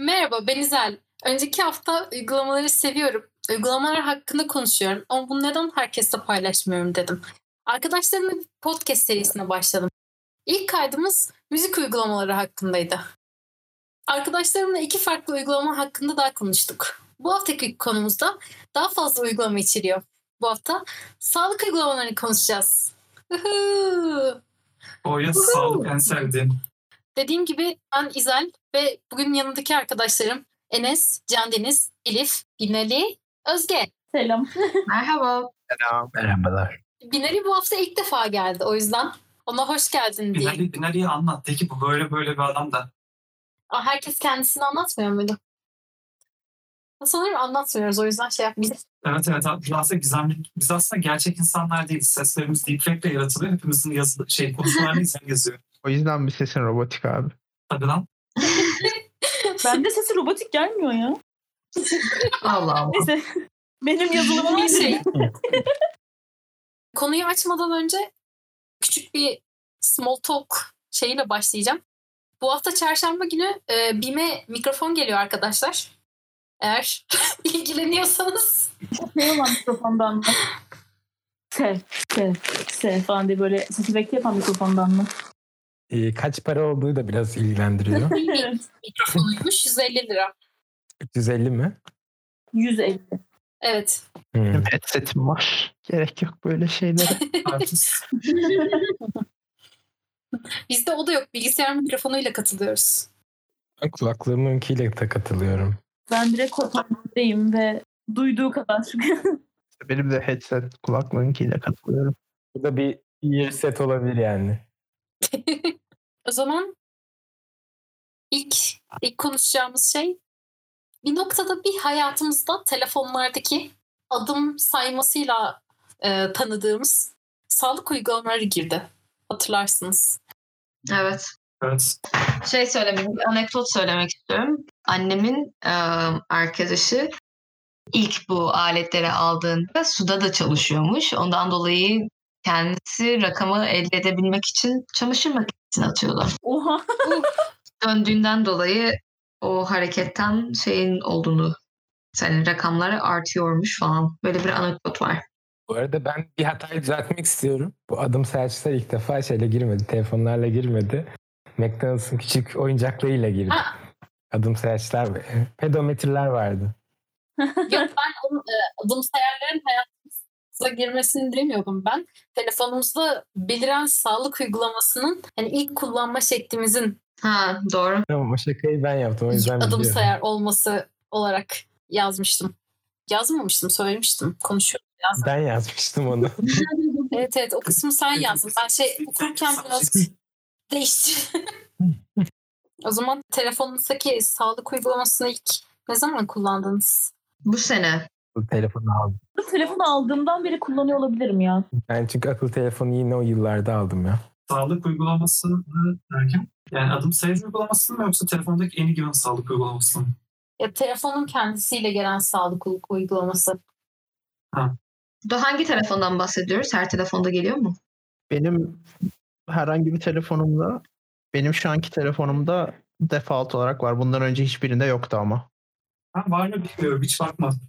Merhaba ben İzel. Önceki hafta uygulamaları seviyorum. Uygulamalar hakkında konuşuyorum ama bunu neden herkesle paylaşmıyorum dedim. Arkadaşlarımla bir podcast serisine başladım. İlk kaydımız müzik uygulamaları hakkındaydı. Arkadaşlarımla iki farklı uygulama hakkında daha konuştuk. Bu haftaki konumuzda daha fazla uygulama içeriyor. Bu hafta sağlık uygulamalarını konuşacağız. Woohoo! O ya sağlık en sevdiğim. Dediğim gibi ben İzel ve bugün yanındaki arkadaşlarım Enes, Can Deniz, Elif, Binali, Özge. Selam. Merhaba. Selam. Merhabalar. Binali bu hafta ilk defa geldi o yüzden ona hoş geldin diye. Binali, Binali'ye anlat. De ki bu böyle böyle bir adam da. Aa, herkes kendisini anlatmıyor muydu? Sanırım anlatmıyoruz o yüzden şey yapmayacağız. Evet evet biz aslında gizemli, biz aslında gerçek insanlar değiliz. Seslerimiz deepfake ile yaratılıyor. Hepimizin yazılı şey konuşmalarını insan yazıyor. O yüzden bir sesin robotik abi. Hadi lan. Bende sesi robotik gelmiyor ya. Allah Allah. Neyse. Benim yazılımım Bir iyi şey. Konuyu açmadan önce küçük bir small talk şeyiyle başlayacağım. Bu hafta çarşamba günü e, BİM'e mikrofon geliyor arkadaşlar. Eğer ilgileniyorsanız. Şey olan mikrofondan mı? Se, se, se falan diye böyle ses efekti yapan mikrofondan mı? Ee, kaç para olduğu da biraz ilgilendiriyor. mikrofonuymuş 150 lira. 350 mi? 150. Evet. Hmm. Headsetim var. Gerek yok böyle şeylere. Bizde o da yok. Bilgisayar mikrofonuyla katılıyoruz. Kulaklığımınkiyle de katılıyorum. Ben direkt hoparlördeyim ve duyduğu kadar. Benim de headset kulaklığınkiyle katılıyorum. Bu da bir iyi set olabilir yani. O zaman ilk ilk konuşacağımız şey bir noktada bir hayatımızda telefonlardaki adım saymasıyla e, tanıdığımız sağlık uygulamaları girdi. Hatırlarsınız. Evet. Evet. Şey söylemek, anekdot söylemek istiyorum. Annemin e, arkadaşı ilk bu aletleri aldığında suda da çalışıyormuş. Ondan dolayı kendisi rakamı elde edebilmek için çamaşır makinesine atıyordu. Oha. Döndüğünden dolayı o hareketten şeyin olduğunu senin rakamları artıyormuş falan. Böyle bir anekdot var. Bu arada ben bir hatayı düzeltmek istiyorum. Bu adım sayaçlar ilk defa şeyle girmedi. Telefonlarla girmedi. McDonald's'ın küçük oyuncaklarıyla girdi. Ha. Adım sayaçlar ve pedometreler vardı. Yok ben onun, e, adım sayarların hayatımıza girmesini demiyordum ben. Telefonumuzda beliren sağlık uygulamasının hani ilk kullanma şeklimizin Ha doğru. Tamam o şakayı ben yaptım o yüzden adım biliyorum. sayar olması olarak yazmıştım. Yazmamıştım, söylemiştim. Konuşuyordum. Yazdım. Ben yazmıştım onu. Evet evet o kısmı sen yazdın. Ben şey okurken biraz değişti. o zaman telefonunuzdaki sağlık uygulamasını ilk ne zaman kullandınız? Bu sene. Bu telefonu aldım. Telefonu aldığımdan beri kullanıyor olabilirim ya. Ben çünkü akıllı telefonu yine o yıllarda aldım ya. Sağlık uygulamasını derken yani adım sayıcı uygulamasını mı yoksa telefondaki en given sağlık uygulamasını mı? Ya telefonun kendisiyle gelen sağlık uygulaması. Da hangi telefondan bahsediyoruz? Her telefonda geliyor mu? Benim herhangi bir telefonumda benim şu anki telefonumda default olarak var. Bundan önce hiçbirinde yoktu ama. Ben var mı bilmiyorum. Hiç bakmadım.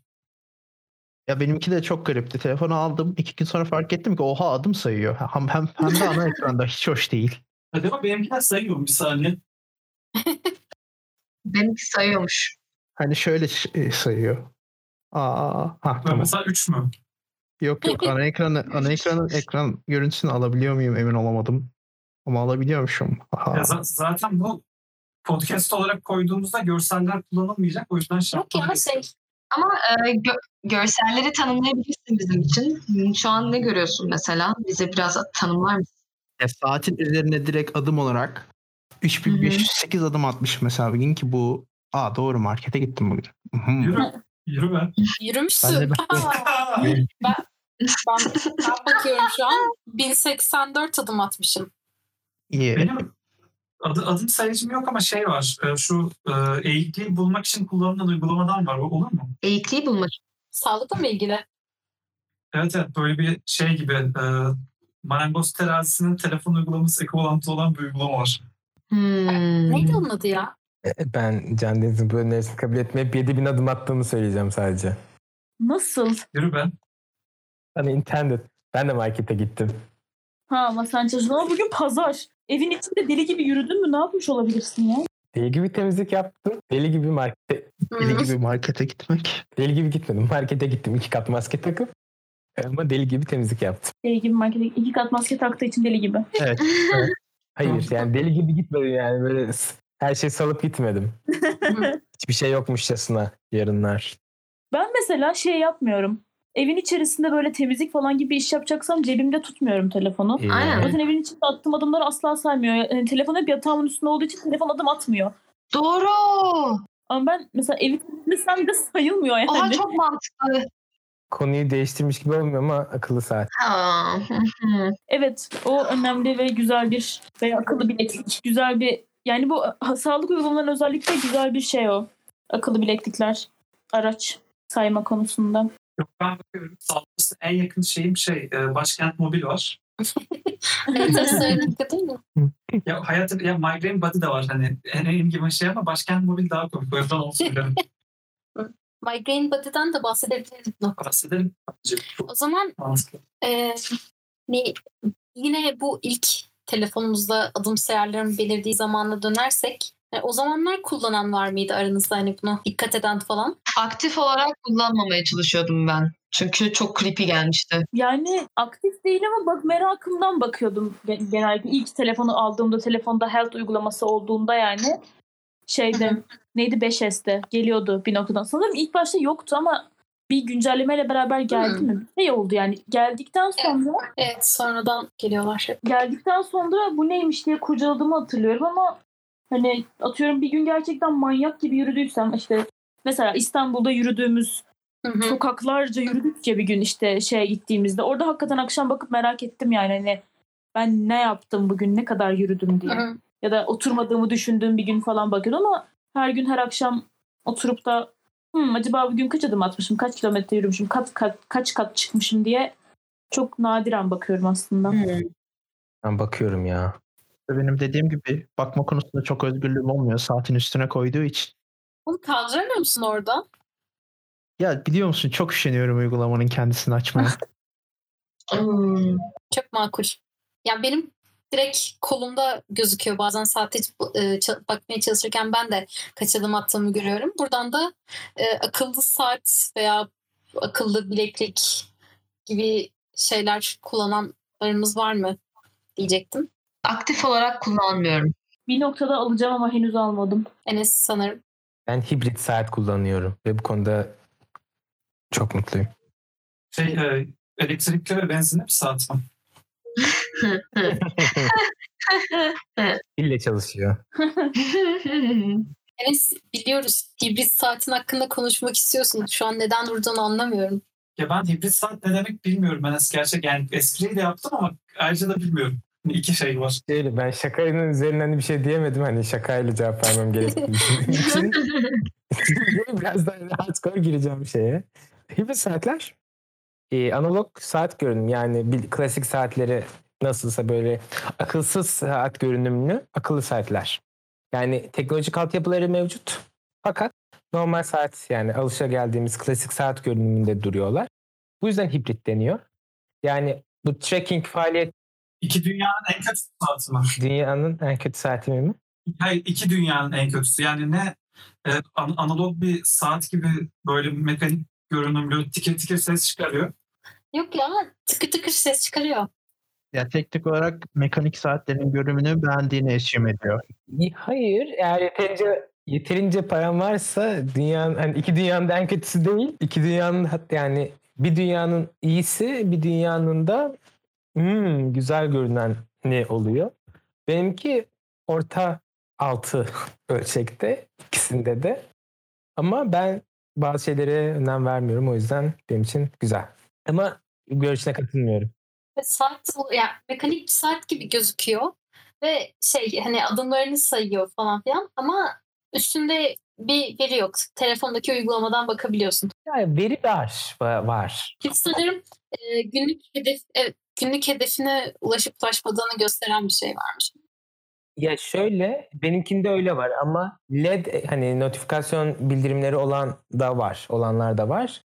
Ya benimki de çok garipti. Telefonu aldım. iki gün sonra fark ettim ki oha adım sayıyor. Hem, hem, hem de ana ekranda hiç hoş değil. Hadi ama benimkiler sayıyorum bir saniye. Benimki sayıyormuş. Hani şöyle e, sayıyor. Aa, ha tamam. mesela 3 mü? Yok yok ana ekranı ana ekranın ekran görüntüsünü alabiliyor muyum emin olamadım. Ama alabiliyormuşum. Aha. Ya za- zaten bu podcast olarak koyduğumuzda görseller kullanılmayacak. O yüzden şey Yok ya şey Ama e, gö- görselleri tanımlayabilirsin bizim için. Şu an ne görüyorsun mesela? Bize biraz tanımlar mısın? Ya saatin üzerine direkt adım olarak 3508 adım atmış mesela bugün ki bu Aa doğru markete gittim bugün. Yürü. Yürü be. yürümüşsün. Ben ben, ben, ben bakıyorum şu an 1084 adım atmışım. İyi. Benim adı, adım sayıcım yok ama şey var. e, Şu e, eğikliği bulmak için kullanılan uygulamadan var. O olur mu? Eğikliği bulmak. Sağlıkla mı ilgili? Evet evet böyle bir şey gibi e, marangoz terazisinin telefon uygulaması ekvivalentı olan bir uygulama var. Hmm. Neydi onun adı ya? E, Ben Can Deniz'in bu önerisini kabul etmeyip 7000 adım attığını söyleyeceğim sadece. Nasıl? Yürü ben. Hani intended. Ben de markete gittim. Ha ama sen çalıştın ama bugün pazar. Evin içinde deli gibi yürüdün mü? Ne yapmış olabilirsin ya? Deli gibi temizlik yaptım. Deli gibi markete, Deli gibi markete gitmek. deli gibi gitmedim. Markete gittim iki kat maske takıp. Ama deli gibi temizlik yaptım. Deli gibi markete iki kat maske taktığı için deli gibi. Evet. Hayır yani deli gibi gitmedim yani böyle her şeyi salıp gitmedim. Hiçbir şey yokmuşçasına yarınlar. Ben mesela şey yapmıyorum. Evin içerisinde böyle temizlik falan gibi bir iş yapacaksam cebimde tutmuyorum telefonu. Ee, Aynen. Zaten evin içinde attığım adımları asla saymıyor. Yani telefon hep yatağımın üstünde olduğu için telefon adım atmıyor. Doğru. Ama ben mesela evi temizlesem de sayılmıyor yani. Oha çok mantıklı. Konuyu değiştirmiş gibi olmuyor ama akıllı saat. Evet o önemli ve güzel bir ve akıllı bileklik. Güzel bir yani bu sağlık uygulamalarının özellikle güzel bir şey o. Akıllı bileklikler. Araç sayma konusunda. Yok ben bakıyorum. Sağlıklısı en yakın şeyim şey e, Başkent Mobil var. Ya hayat ya Migraine Body de var hani en en gibi şey ama Başkent Mobil daha komik. O yüzden onu söylüyorum. Migraine Body'den de bahsedebiliriz. Bahsedelim. O zaman e, ne, yine bu ilk telefonumuzda adım sayarların belirdiği zamana dönersek e, o zamanlar kullanan var mıydı aranızda hani buna dikkat eden falan? Aktif olarak kullanmamaya çalışıyordum ben. Çünkü çok creepy gelmişti. Yani aktif değil ama bak merakımdan bakıyordum gen- genellikle. ilk telefonu aldığımda telefonda health uygulaması olduğunda yani şeyde neydi 5S'te geliyordu bir noktadan. Sanırım ilk başta yoktu ama bir güncellemeyle beraber geldi mi? Bir şey oldu yani. Geldikten sonra Evet sonradan geliyorlar hep. geldikten sonra bu neymiş diye kurcaladığımı hatırlıyorum ama hani atıyorum bir gün gerçekten manyak gibi yürüdüysem işte mesela İstanbul'da yürüdüğümüz Hı hı. sokaklarca yürüdükçe bir gün işte şeye gittiğimizde orada hakikaten akşam bakıp merak ettim yani hani ben ne yaptım bugün ne kadar yürüdüm diye. Hı hı. Ya da oturmadığımı düşündüğüm bir gün falan bakıyordum ama her gün her akşam oturup da "Hmm, acaba bugün kaç adım atmışım, kaç kilometre yürümüşüm, kaç kat, kaç kat çıkmışım diye çok nadiren bakıyorum aslında. Ben bakıyorum ya. Benim dediğim gibi bakma konusunda çok özgürlüğüm olmuyor. Saatin üstüne koyduğu için. Onu kaldıramıyor musun orada? Ya biliyor musun çok üşeniyorum uygulamanın kendisini açmaya. Hmm. Çok makul. Yani benim direkt kolumda gözüküyor bazen saate e, bakmaya çalışırken ben de kaç adım attığımı görüyorum. Buradan da e, akıllı saat veya akıllı bileklik gibi şeyler kullananlarımız var mı diyecektim. Aktif olarak kullanmıyorum. Bir noktada alacağım ama henüz almadım. Enes sanırım. Ben hibrit saat kullanıyorum ve bu konuda çok mutluyum. Şey e, elektrikli ve benzinli bir saat mi? Pille çalışıyor. Enes biliyoruz hibrit saatin hakkında konuşmak istiyorsun. Şu an neden durduğunu anlamıyorum. Ya ben hibrit saat ne demek bilmiyorum. Ben gerçek yani espriyi de yaptım ama ayrıca da bilmiyorum. Hani iki şey var. Şöyle ben şakanın üzerinden bir şey diyemedim. Hani şakayla cevap vermem gerektiği için. Biraz daha hardcore gireceğim şeye. Hibrit saatler e, analog saat görünüm yani bir klasik saatleri nasılsa böyle akılsız saat görünümlü akıllı saatler. Yani teknolojik altyapıları mevcut. Fakat normal saat yani alışa geldiğimiz klasik saat görünümünde duruyorlar. Bu yüzden hibrit deniyor. Yani bu tracking faaliyet İki dünyanın en kötü saati mi? dünyanın en kötü saati mi? Hayır iki dünyanın en kötüsü. Yani ne e, an- analog bir saat gibi böyle mekanik görünümlü tikir tikir ses çıkarıyor. Yok ya tıkır tıkır ses çıkarıyor. ya teknik olarak mekanik saatlerin görünümünü beğendiğini eşim ediyor. Hayır. Eğer yeterince yeterince param varsa dünyanın hani iki dünyanın da en kötüsü değil. İki dünyanın hatta yani bir dünyanın iyisi bir dünyanın da hmm, güzel görünen ne oluyor. Benimki orta altı ölçekte ikisinde de. Ama ben bazı şeylere önem vermiyorum o yüzden benim için güzel. Ama görüşüne katılmıyorum. Ve saat yani mekanik bir saat gibi gözüküyor ve şey hani adımlarını sayıyor falan filan ama üstünde bir veri yok. Telefondaki uygulamadan bakabiliyorsun. Yani veri var. va- var. Sanırım e, günlük hedef evet, günlük hedefine ulaşıp ulaşmadığını gösteren bir şey varmış. Ya şöyle benimkinde öyle var ama LED e, hani notifikasyon bildirimleri olan da var. Olanlar da var.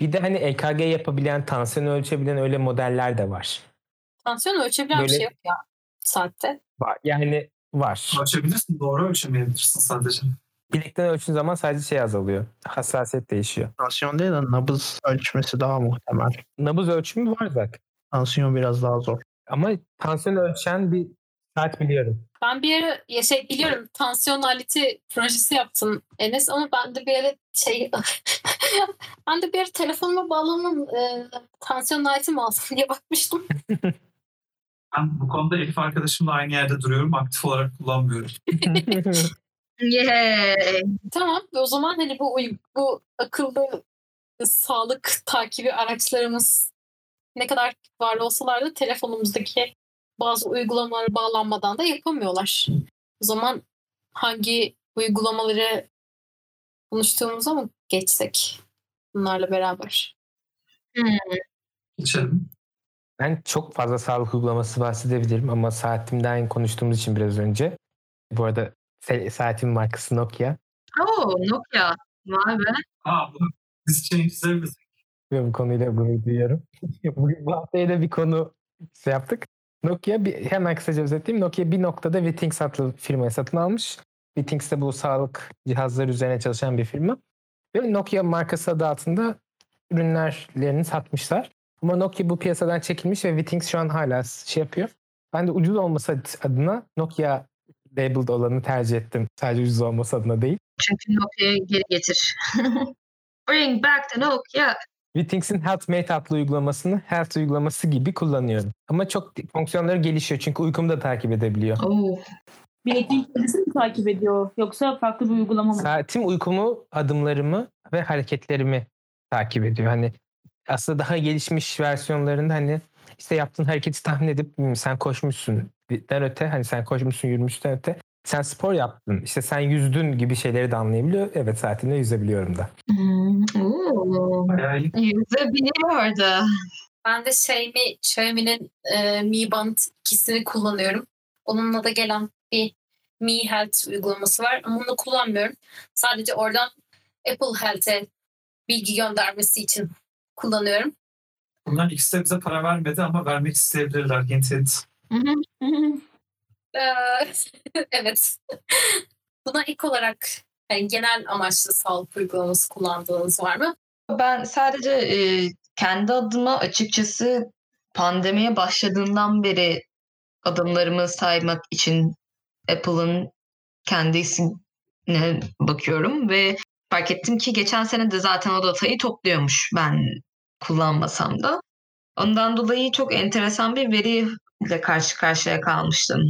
Bir de hani EKG yapabilen, tansiyon ölçebilen öyle modeller de var. Tansiyon ölçebilen bir Böyle- şey yok ya saatte. Var. Yani var. Ölçebilirsin. Doğru ölçemeyebilirsin sadece. Bilekten ölçtüğün zaman sadece şey azalıyor. Hassasiyet değişiyor. Tansiyon değil de nabız ölçmesi daha muhtemel. Nabız ölçümü var zaten. Tansiyon biraz daha zor. Ama tansiyon ölçen bir saat biliyorum. Ben bir ara ya şey biliyorum tansiyon aleti projesi yaptım Enes ama ben de bir ara şey ben de bir ara telefonuma bağlanan e, tansiyon aleti mi alsam diye bakmıştım. Ben bu konuda Elif arkadaşımla aynı yerde duruyorum. Aktif olarak kullanmıyorum. Yay. Tamam o zaman hani bu uy- bu akıllı sağlık takibi araçlarımız ne kadar var olsalar da telefonumuzdaki bazı uygulamalara bağlanmadan da yapamıyorlar. O zaman hangi uygulamaları konuştuğumuza mı geçsek bunlarla beraber? Geçelim. Ben çok fazla sağlık uygulaması bahsedebilirim ama saatimden konuştuğumuz için biraz önce. Bu arada saatin markası Nokia. Oo Nokia. Vay be. Aa bu biz change çizeriz. Ve bu konuyla gurur duyuyorum. Bugün bu haftaya da bir konu şey yaptık. Nokia bir, hemen kısaca özetleyeyim. Nokia bir noktada Withings adlı firmayı satın almış. Withings de bu sağlık cihazları üzerine çalışan bir firma. Ve Nokia markası adı altında ürünlerini satmışlar. Ama Nokia bu piyasadan çekilmiş ve Withings şu an hala şey yapıyor. Ben de ucuz olması adına Nokia labeled olanı tercih ettim. Sadece ucuz olması adına değil. Çünkü Nokia'yı geri getir. Bring back the Nokia. Withings'in HealthMate adlı uygulamasını Health uygulaması gibi kullanıyorum. Ama çok fonksiyonları gelişiyor çünkü uykumu da takip edebiliyor. Oo. Bilekliğin kendisi mi takip ediyor? Yoksa farklı bir uygulama mı? Saatim uykumu, adımlarımı ve hareketlerimi takip ediyor. Hani aslında daha gelişmiş versiyonlarında hani işte yaptığın hareketi tahmin edip "Hmm, sen koşmuşsun den öte hani sen koşmuşsun yürümüşten öte sen spor yaptın işte sen yüzdün gibi şeyleri de anlayabiliyor. Evet saatimle yüzebiliyorum da. Hmm. İyi. Yüzebiliyordu. Ben de Xiaomi, Xiaomi'nin e, Mi Band ikisini kullanıyorum. Onunla da gelen bir Mi Health uygulaması var ama onu kullanmıyorum. Sadece oradan Apple Health'e bilgi göndermesi için kullanıyorum. Bunların ikisi de bize para vermedi ama vermek isteyebilirler. Hint hint. Evet. Buna ilk olarak yani genel amaçlı sağlık uygulaması kullandığınız var mı? Ben sadece e, kendi adıma açıkçası pandemiye başladığından beri adımlarımı saymak için Apple'ın kendisine bakıyorum ve fark ettim ki geçen sene de zaten o datayı topluyormuş ben kullanmasam da. Ondan dolayı çok enteresan bir veriyle karşı karşıya kalmıştım.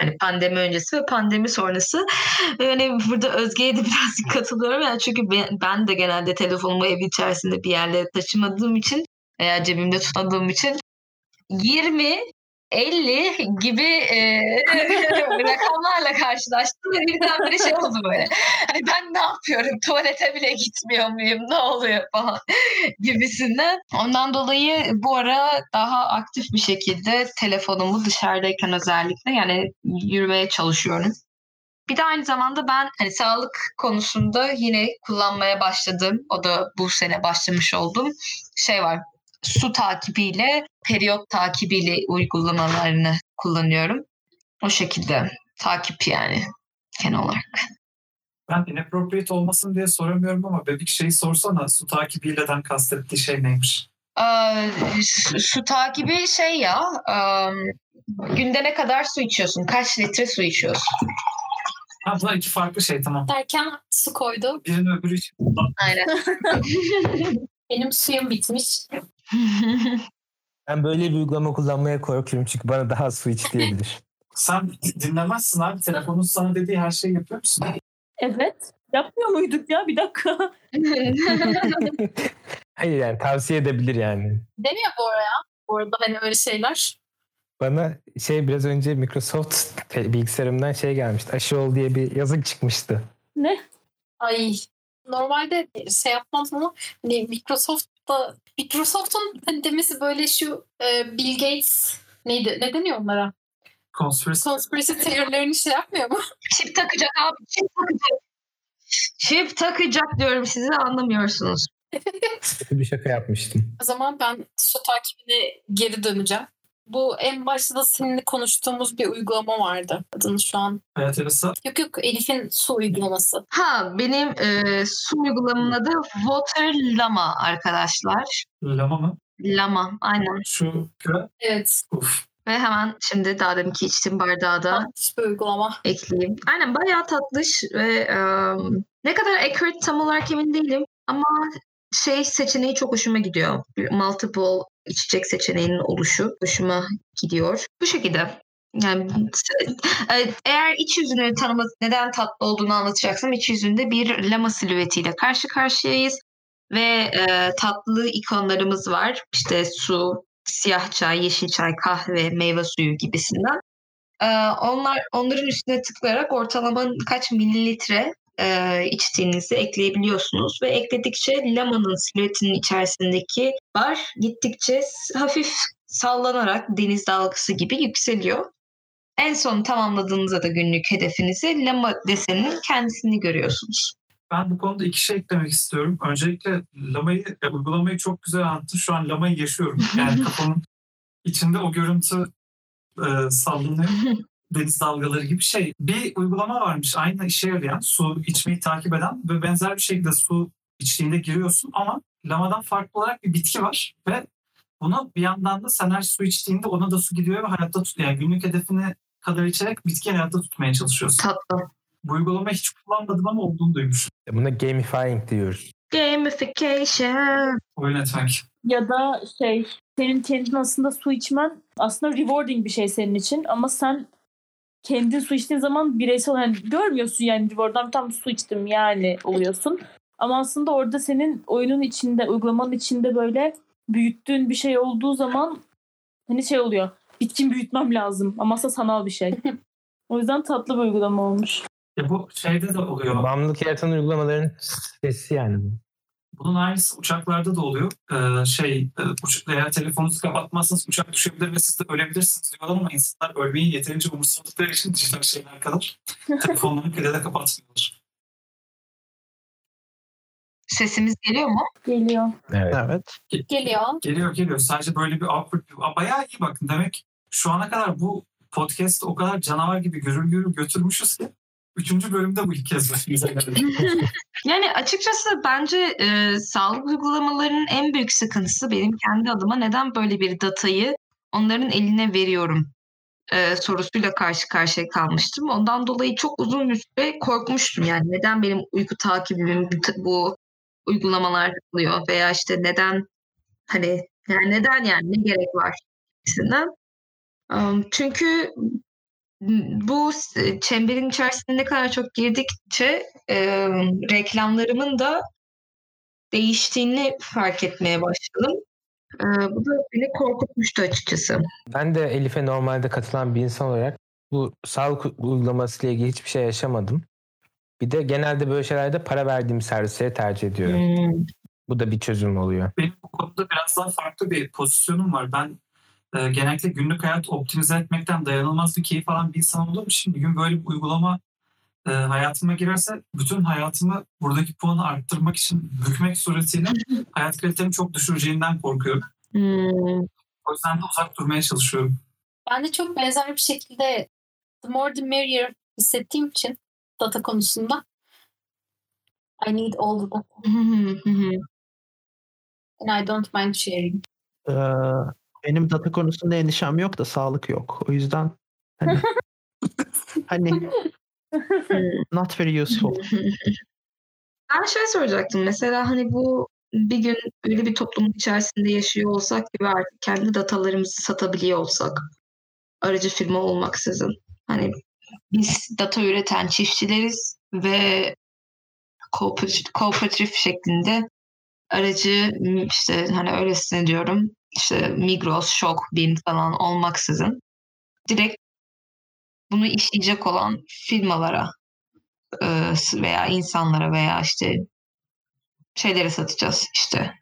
Yani pandemi öncesi ve pandemi sonrası. Ve hani burada Özge'ye de birazcık katılıyorum. Yani çünkü ben de genelde telefonumu ev içerisinde bir yerlere taşımadığım için veya cebimde tutmadığım için 20 50 gibi e, rakamlarla karşılaştım ve birdenbire şey oldu böyle. Hani ben ne yapıyorum? Tuvalete bile gitmiyor muyum? Ne oluyor falan gibisinden. Ondan dolayı bu ara daha aktif bir şekilde telefonumu dışarıdayken özellikle yani yürümeye çalışıyorum. Bir de aynı zamanda ben hani sağlık konusunda yine kullanmaya başladım. O da bu sene başlamış olduğum şey var. Su takibiyle, periyot takibiyle uygulamalarını kullanıyorum. O şekilde takip yani genel olarak. Ben inappropriate olmasın diye soramıyorum ama bebek şeyi sorsana su takibiyleden kastettiği şey neymiş? Ee, su, su takibi şey ya um, günde ne kadar su içiyorsun? Kaç litre su içiyorsun? Ha bunlar iki farklı şey tamam. Derken su koydu. Birinin öbürü için Aynen. Benim suyum bitmiş. Ben böyle bir uygulama kullanmaya korkuyorum çünkü bana daha su iç diyebilir. sen dinlemezsin abi. Telefonun sana dediği her şeyi yapıyor musun? Evet. Yapmıyor muyduk ya? Bir dakika. Hayır yani tavsiye edebilir yani. Demiyor bu araya. Bu arada hani öyle şeyler. Bana şey biraz önce Microsoft bilgisayarımdan şey gelmişti. Aşı ol diye bir yazık çıkmıştı. Ne? Ay normalde şey yapmaz ama hani Microsoft'ta Microsoft'un hani demesi böyle şu e, Bill Gates neydi? Ne deniyor onlara? Conspiracy. Conspiracy teorilerini şey yapmıyor mu? Çip takacak abi. Çip takacak. Çip takacak diyorum size anlamıyorsunuz. Bir şaka yapmıştım. O zaman ben su takibine geri döneceğim. Bu en başta da seninle konuştuğumuz bir uygulama vardı. Adını şu an. Hayat Elisa. Yok yok Elif'in su uygulaması. Ha benim e, su uygulamamın adı Water Lama arkadaşlar. Lama mı? Lama aynen. Şu küre. Evet. Uf. Ve hemen şimdi daha deminki içtiğim bardağı da Tatlış bir uygulama. ekleyeyim. Aynen bayağı tatlış ve e, ne kadar accurate tam olarak emin değilim ama şey seçeneği çok hoşuma gidiyor. Multiple içecek seçeneğinin oluşu hoşuma gidiyor. Bu şekilde. Yani e, eğer iç yüzünü tanımak neden tatlı olduğunu anlatacaksam iç yüzünde bir lama silüetiyle karşı karşıyayız ve e, tatlı ikonlarımız var. İşte su, siyah çay, yeşil çay, kahve, meyve suyu gibisinden. Ee, onlar onların üstüne tıklayarak ortalama kaç mililitre e, içtiğinizi ekleyebiliyorsunuz ve ekledikçe lamanın silüetinin içerisindeki bar gittikçe hafif sallanarak deniz dalgası gibi yükseliyor. En son tamamladığınızda da günlük hedefinizi lama deseninin kendisini görüyorsunuz. Ben bu konuda iki şey eklemek istiyorum. Öncelikle Lama'yı, e, uygulamayı çok güzel anlattın. Şu an Lama'yı yaşıyorum. Yani kafamın içinde o görüntü e, sallanıyor. Deniz dalgaları gibi şey. Bir uygulama varmış aynı işe yarayan su içmeyi takip eden ve benzer bir şekilde su içtiğinde giriyorsun ama lamadan farklı olarak bir bitki var ve bunu bir yandan da sen her su içtiğinde ona da su gidiyor ve hayatta tutuyor. Yani günlük hedefine kadar içerek bitki hayatta tutmaya çalışıyorsun. Tatlı. Bu uygulamayı hiç kullanmadım ama olduğunu duymuşum. Buna gamifying diyoruz. Gamification. Oyun etmek. Ya da şey senin kendin aslında su içmen aslında rewarding bir şey senin için ama sen kendin su içtiğin zaman bireysel yani görmüyorsun yani reward'dan tam su içtim yani oluyorsun. Ama aslında orada senin oyunun içinde, uygulamanın içinde böyle büyüttüğün bir şey olduğu zaman hani şey oluyor. Bitkin büyütmem lazım ama aslında sanal bir şey. o yüzden tatlı bir uygulama olmuş. Ya bu şeyde de oluyor. Bağımlılık yaratan uygulamaların sesi yani bu. Bunun aynısı uçaklarda da oluyor. Ee, şey, eğer telefonunuzu kapatmazsanız uçak düşebilir ve siz de ölebilirsiniz diyorlar ama insanlar ölmeyi yeterince umursamadıkları için dijital şeyler kadar telefonlarını pilede kapatmıyorlar. Sesimiz geliyor mu? Geliyor. Evet. Evet. Geliyor. Geliyor geliyor. Sadece böyle bir awkward bir... Bayağı iyi bakın. Demek şu ana kadar bu podcast o kadar canavar gibi gürül gürül götürmüşüz ki üçüncü bölümde bu ilk kez. Yani açıkçası bence e, sağlık uygulamalarının en büyük sıkıntısı benim kendi adıma neden böyle bir datayı onların eline veriyorum e, sorusuyla karşı karşıya kalmıştım. Ondan dolayı çok uzun bir süre korkmuştum yani neden benim uyku takibim bu, uygulamalar alıyor veya işte neden hani yani neden yani ne gerek var gibisinden. Çünkü bu çemberin içerisinde ne kadar çok girdikçe e, reklamlarımın da değiştiğini fark etmeye başladım. E, bu da beni korkutmuştu açıkçası. Ben de Elif'e normalde katılan bir insan olarak bu sağlık uygulaması ile ilgili hiçbir şey yaşamadım. Bir de genelde böyle şeylerde para verdiğim servisleri tercih ediyorum. Hmm. Bu da bir çözüm oluyor. Benim bu konuda biraz daha farklı bir pozisyonum var. Ben e, genellikle günlük hayat optimize etmekten dayanılmaz bir keyif alan bir insan olduğum için bir gün böyle bir uygulama e, hayatıma girerse bütün hayatımı buradaki puanı arttırmak için bükmek suretiyle hayat kalitemi çok düşüreceğinden korkuyorum. Hmm. O yüzden de uzak durmaya çalışıyorum. Ben de çok benzer bir şekilde the more the merrier hissettiğim için data konusunda I need all the data and I don't mind sharing. Ee, benim data konusunda endişem yok da sağlık yok. O yüzden hani, hani not very useful. Ben şey soracaktım mesela hani bu bir gün öyle bir toplumun içerisinde yaşıyor olsak ve artık kendi datalarımızı satabiliyor olsak aracı firma olmaksızın hani biz data üreten çiftçileriz ve kooperatif, kooperatif şeklinde aracı işte hani öylesine diyorum işte Migros, Şok, Bin falan olmaksızın direkt bunu işleyecek olan firmalara e, veya insanlara veya işte şeylere satacağız işte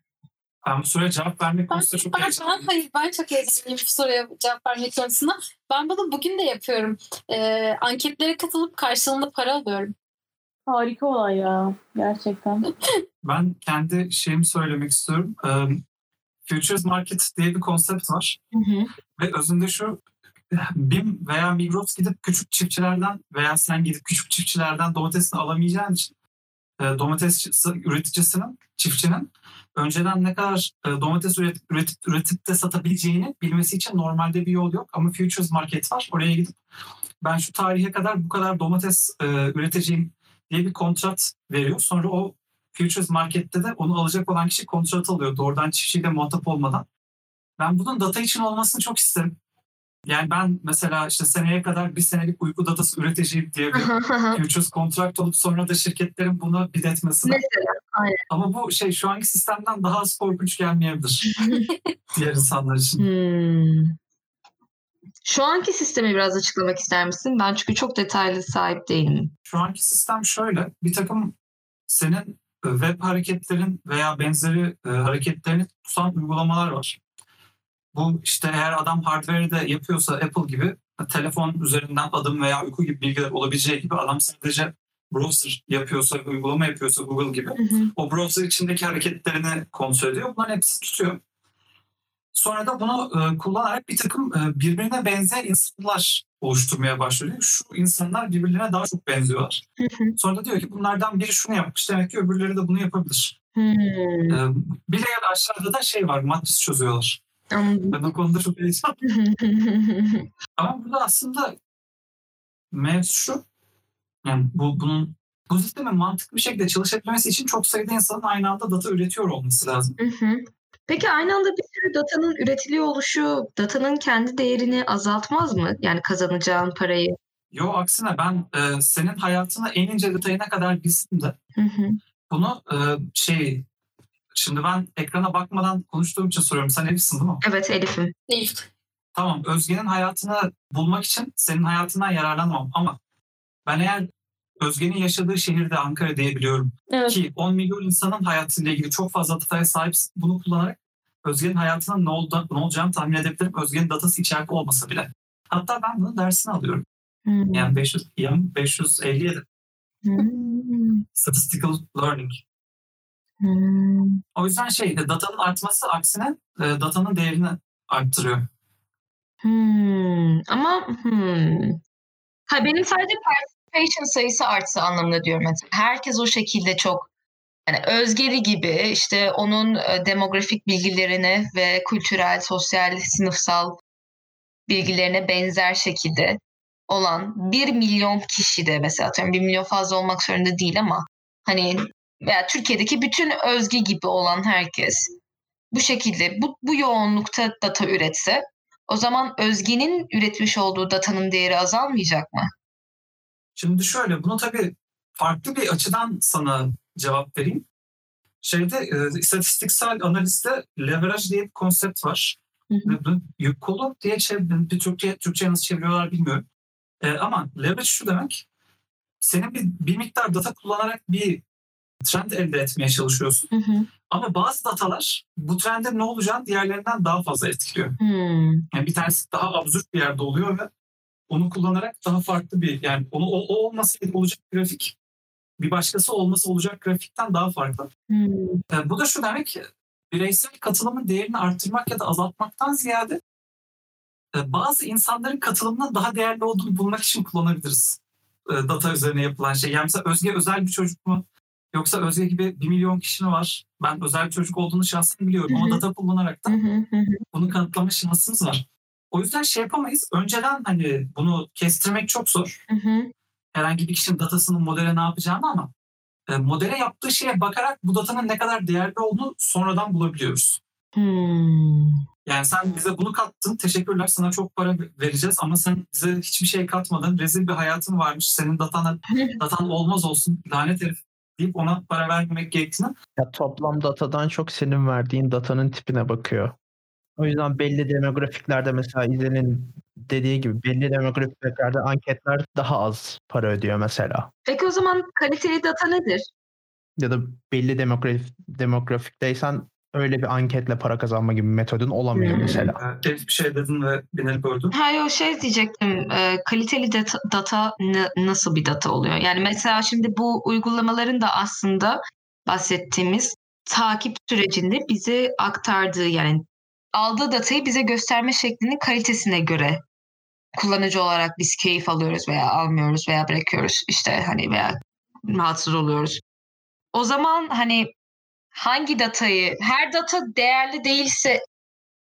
Ben bu soruya cevap vermek konusunda çok ben, ben, heyecanlıyım. hayır, ben çok heyecanlıyım bu soruya cevap vermek konusunda. Ben bunu bugün de yapıyorum. Ee, anketlere katılıp karşılığında para alıyorum. Harika olay ya. Gerçekten. Ben kendi şeyimi söylemek istiyorum. Futures Market diye bir konsept var. Hı hı. Ve özünde şu BİM veya Migros gidip küçük çiftçilerden veya sen gidip küçük çiftçilerden domatesini alamayacağın için e, domates üreticisinin, çiftçinin önceden ne kadar e, domates üret, üretip, üretip de satabileceğini bilmesi için normalde bir yol yok. Ama Futures Market var. Oraya gidip ben şu tarihe kadar bu kadar domates e, üreteceğim diye bir kontrat veriyor. Sonra o Futures Market'te de onu alacak olan kişi kontrat alıyor. Doğrudan çiftçiyle muhatap olmadan. Ben bunun data için olmasını çok isterim. Yani ben mesela işte seneye kadar bir senelik uyku datası üreteceğim diye bir futures kontrakt olup sonra da şirketlerin bunu bidetmesine. Mesela, aynen. Ama bu şey şu anki sistemden daha az korkunç gelmeyebilir diğer insanlar için. Hmm. Şu anki sistemi biraz açıklamak ister misin? Ben çünkü çok detaylı sahip değilim. Şu anki sistem şöyle. Bir takım senin web hareketlerin veya benzeri e, hareketlerini tutan uygulamalar var. Bu işte eğer adam hardware'de yapıyorsa Apple gibi telefon üzerinden adım veya uyku gibi bilgiler olabileceği gibi adam sadece browser yapıyorsa, uygulama yapıyorsa Google gibi o browser içindeki hareketlerini kontrol ediyor. Bunların hepsi tutuyor. Sonra da bunu e, kullanarak bir takım e, birbirine benzer insanlar oluşturmaya başlıyor. Şu insanlar birbirlerine daha çok benziyorlar. Sonra da diyor ki bunlardan biri şunu yapmış demek ki öbürleri de bunu yapabilir. Hmm. E, bir layer aşağıda da şey var matris çözüyorlar. Anladım. Ben o konuda çok heyecanlıyım. Ama burada aslında mevzu şu. Yani bu, bunun bu sistemin mantıklı bir şekilde çalışabilmesi için çok sayıda insanın aynı anda data üretiyor olması lazım. Hı hı. Peki aynı anda bir sürü datanın üretiliyor oluşu datanın kendi değerini azaltmaz mı? Yani kazanacağın parayı. Yo aksine ben e, senin hayatına en ince detayına kadar bilsin de Hı hı. bunu e, şey şimdi ben ekrana bakmadan konuştuğum için soruyorum. Sen Elif'sin değil mi? Evet Elif'im. Değil. Tamam Özge'nin hayatını bulmak için senin hayatından yararlanmam ama ben eğer Özge'nin yaşadığı şehirde Ankara diyebiliyorum Evet. ki 10 milyon insanın hayatıyla ilgili çok fazla dataya sahipsin. Bunu kullanarak Özge'nin hayatının ne, oldu, ne olacağını tahmin edebilirim. Özge'nin datası içeride olmasa bile. Hatta ben bunun dersini alıyorum. Hmm. Yani 500, yani 557 Hmm. Statistical Learning. Hmm. O yüzden şey datanın artması aksine e, datanın değerini arttırıyor. Hmm. Ama hmm. Ha, benim sadece participation sayısı artsa anlamında diyorum. Mesela herkes o şekilde çok yani özgeri gibi işte onun e, demografik bilgilerine ve kültürel, sosyal, sınıfsal bilgilerine benzer şekilde olan bir milyon kişi de mesela atıyorum bir milyon fazla olmak zorunda değil ama hani veya Türkiye'deki bütün özge gibi olan herkes bu şekilde bu, bu yoğunlukta data üretse o zaman özgenin üretmiş olduğu datanın değeri azalmayacak mı? Şimdi şöyle bunu tabii farklı bir açıdan sana cevap vereyim. Şeyde e, istatistiksel analizde leverage diye bir konsept var. Hı hı. Yük kolu diye çevir, bir Türkçe, Türkçe nasıl çeviriyorlar bilmiyorum. E, ama leverage şu demek. Senin bir, bir miktar data kullanarak bir trend elde etmeye çalışıyorsun. Hı hı. Ama bazı datalar bu trendin ne olacağını diğerlerinden daha fazla etkiliyor. Hmm. Yani bir tanesi daha absürt bir yerde oluyor ve onu kullanarak daha farklı bir yani onu o, o olmasaydı olacak grafik bir başkası olması olacak grafikten daha farklı. Hmm. E, bu da şu demek ki bireysel katılımın değerini arttırmak ya da azaltmaktan ziyade e, bazı insanların katılımının daha değerli olduğunu bulmak için kullanabiliriz. E, data üzerine yapılan şey. Yani mesela Özge özel bir çocuk mu? Yoksa Özge gibi bir milyon kişi mi var? Ben özel bir çocuk olduğunu şahsen biliyorum ama data kullanarak da bunu kanıtlama şansımız var. O yüzden şey yapamayız. Önceden hani bunu kestirmek çok zor. Hı hı. Herhangi bir kişinin datasının modele ne yapacağını ama e, modele yaptığı şeye bakarak bu datanın ne kadar değerli olduğunu sonradan bulabiliyoruz. Hmm. Yani sen bize bunu kattın, teşekkürler sana çok para vereceğiz ama sen bize hiçbir şey katmadın, rezil bir hayatın varmış, senin datan, datan olmaz olsun, lanet herif deyip ona para vermemek gerektiğini Ya toplam datadan çok senin verdiğin datanın tipine bakıyor. O yüzden belli demografiklerde mesela İzlen'in dediği gibi belli demografiklerde anketler daha az para ödüyor mesela. Peki o zaman kaliteli data nedir? Ya da belli demografik, demografikteysen öyle bir anketle para kazanma gibi metodun olamıyor Hmm. mesela. Ee, bir şey dedin ve beni böldün. Ha yo şey diyecektim. e, kaliteli data, data nasıl bir data oluyor? Yani mesela şimdi bu uygulamaların da aslında bahsettiğimiz takip sürecinde bize aktardığı yani aldığı datayı bize gösterme şeklinin kalitesine göre kullanıcı olarak biz keyif alıyoruz veya almıyoruz veya bırakıyoruz işte hani veya rahatsız oluyoruz. O zaman hani hangi datayı her data değerli değilse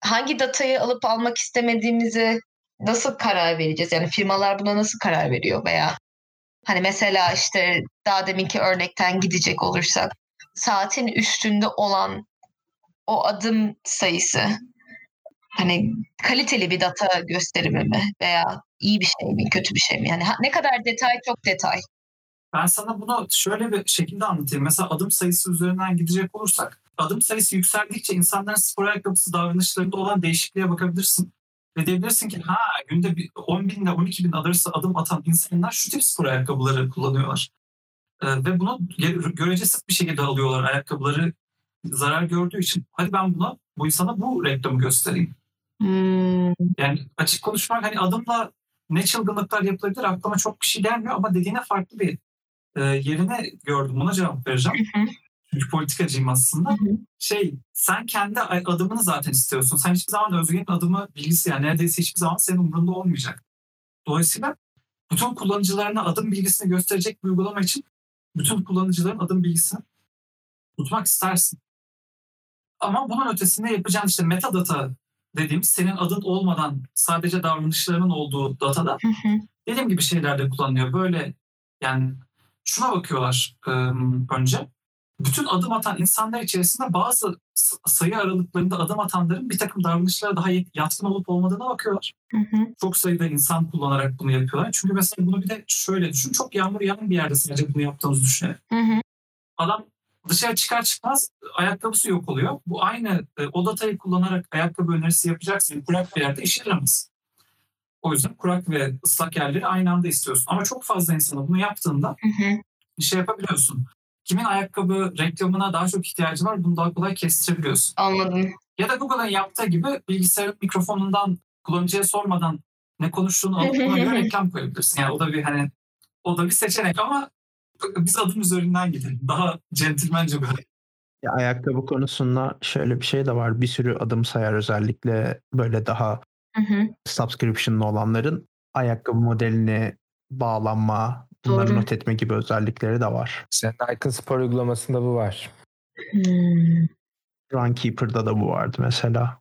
hangi datayı alıp almak istemediğimizi nasıl karar vereceğiz? Yani firmalar buna nasıl karar veriyor veya hani mesela işte daha deminki örnekten gidecek olursak saatin üstünde olan o adım sayısı hani kaliteli bir data gösterimi mi veya iyi bir şey mi kötü bir şey mi? Yani ne kadar detay çok detay. Ben sana bunu şöyle bir şekilde anlatayım. Mesela adım sayısı üzerinden gidecek olursak adım sayısı yükseldikçe insanların spor ayakkabısı davranışlarında olan değişikliğe bakabilirsin. Ve diyebilirsin ki ha günde bir 10 bin ile 12 bin arası adım atan insanlar şu tip spor ayakkabıları kullanıyorlar. Ee, ve bunu ge- görecesiz bir şekilde alıyorlar ayakkabıları zarar gördüğü için. Hadi ben buna bu insana bu reklamı göstereyim. Hmm. Yani açık konuşmak hani adımla ne çılgınlıklar yapılabilir aklıma çok bir şey gelmiyor ama dediğine farklı bir e, yerine gördüm. Ona cevap vereceğim. Hı hı. Çünkü politikacıyım aslında. Hı hı. Şey sen kendi adımını zaten istiyorsun. Sen hiçbir zaman Özge'nin adımı bilgisi yani neredeyse hiçbir zaman senin umurunda olmayacak. Dolayısıyla bütün kullanıcılarına adım bilgisini gösterecek bir uygulama için bütün kullanıcıların adım bilgisini tutmak istersin. Ama bunun ötesinde yapacağın işte metadata dediğimiz senin adın olmadan sadece davranışlarının olduğu datada Hı hı. dediğim gibi şeyler de kullanılıyor. Böyle yani şuna bakıyorlar önce. Bütün adım atan insanlar içerisinde bazı sayı aralıklarında adım atanların bir takım davranışlara daha yatkın olup olmadığına bakıyorlar. Hı hı. Çok sayıda insan kullanarak bunu yapıyorlar. Çünkü mesela bunu bir de şöyle düşün. Çok yağmur yağan bir yerde sadece bunu yaptığınızı düşünelim. Hı hı. Adam dışarı çıkar çıkmaz ayakkabısı yok oluyor. Bu aynı e, o datayı kullanarak ayakkabı önerisi yapacaksın. Kurak bir yerde işe yaramaz. O yüzden kurak ve ıslak yerleri aynı anda istiyorsun. Ama çok fazla insana bunu yaptığında Hı hı. şey yapabiliyorsun. Kimin ayakkabı reklamına daha çok ihtiyacı var bunu daha kolay kestirebiliyorsun. Anladım. Ya da Google'ın yaptığı gibi bilgisayarın mikrofonundan kullanıcıya sormadan ne konuştuğunu alıp buna göre reklam koyabilirsin. Yani o da bir hani o da bir seçenek ama biz adım üzerinden gidelim. Daha centilmence böyle. Ya ayakkabı konusunda şöyle bir şey de var. Bir sürü adım sayar özellikle böyle daha Hı hı. subscription'lı olanların ayakkabı modelini bağlanma, bunları Doğru. not etme gibi özellikleri de var. Sen Nike'ın spor uygulamasında bu var. Hmm. Runkeeper'da da bu vardı mesela.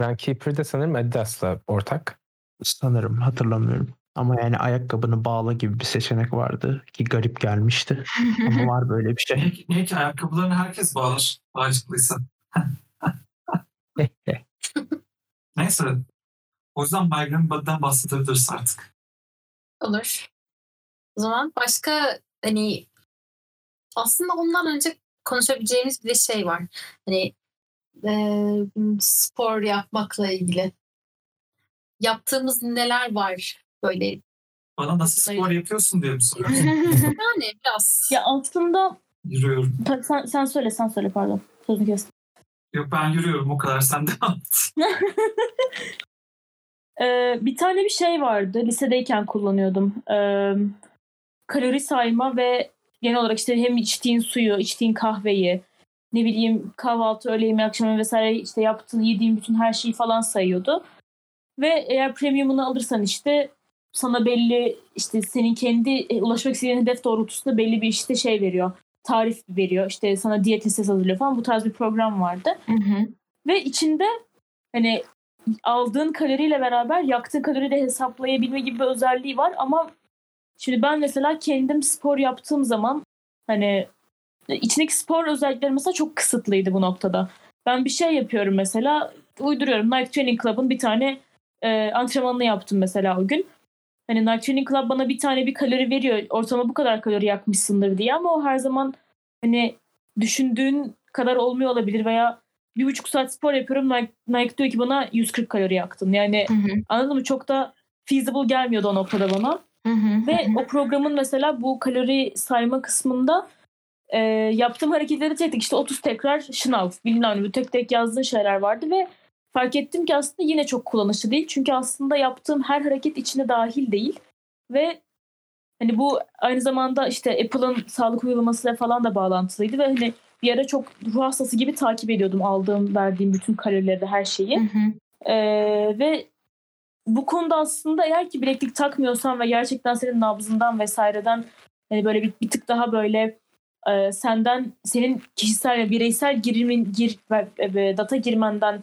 Runkeeper'da sanırım Adidas'la ortak. Sanırım hatırlamıyorum. Ama yani ayakkabını bağla gibi bir seçenek vardı ki garip gelmişti. Ama var böyle bir şey. Niye, ki- niye ki ayakkabılarını herkes bağlar bağcıklıysa. Neyse. O yüzden Migrant Bud'dan bahsedebiliriz artık. Olur. O zaman başka hani aslında ondan önce konuşabileceğimiz bir de şey var. Hani e, spor yapmakla ilgili. Yaptığımız neler var böyle Bana nasıl spor yapıyorsun diye mi soruyorsun? yani biraz. Ya aslında Yürüyorum. Ta- sen, sen söyle sen söyle pardon. Sözünü kestim. Yok ben yürüyorum o kadar sen devam et. Ee, bir tane bir şey vardı. Lisedeyken kullanıyordum. Ee, kalori sayma ve genel olarak işte hem içtiğin suyu, içtiğin kahveyi, ne bileyim kahvaltı, öğle yemeği, akşam yemeği vesaire işte yaptığın, yediğin bütün her şeyi falan sayıyordu. Ve eğer premiumunu alırsan işte sana belli işte senin kendi e, ulaşmak istediğin hedef doğrultusunda belli bir işte şey veriyor. Tarif veriyor. İşte sana diyet listesi hazırlıyor falan. Bu tarz bir program vardı. Hı hı. Ve içinde hani aldığın kaloriyle beraber yaktığın kalori de hesaplayabilme gibi bir özelliği var ama şimdi ben mesela kendim spor yaptığım zaman hani içindeki spor özellikleri mesela çok kısıtlıydı bu noktada. Ben bir şey yapıyorum mesela uyduruyorum Nike Training Club'ın bir tane e, antrenmanını yaptım mesela o gün. Hani Nike Training Club bana bir tane bir kalori veriyor. Ortalama bu kadar kalori yakmışsındır diye ama o her zaman hani düşündüğün kadar olmuyor olabilir veya bir buçuk saat spor yapıyorum. Nike, Nike diyor ki bana 140 kalori yaktın. Yani Hı hı. anladın mı? Çok da feasible gelmiyordu o noktada bana. Hı hı. Ve o programın mesela bu kalori sayma kısmında e, yaptığım hareketleri tek tek işte 30 tekrar şınav bilmem ne tek tek yazdığın şeyler vardı ve fark ettim ki aslında yine çok kullanışlı değil. Çünkü aslında yaptığım her hareket içine dahil değil ve hani bu aynı zamanda işte Apple'ın sağlık uygulamasıyla falan da bağlantılıydı ve hani bir ara çok ruh hastası gibi takip ediyordum aldığım verdiğim bütün kalorileri her şeyi. Hı hı. Ee, ve bu konuda aslında eğer ki bileklik takmıyorsan ve gerçekten senin nabzından vesaireden hani böyle bir, bir tık daha böyle e, senden senin kişisel ve bireysel girimin gir ve data girmenden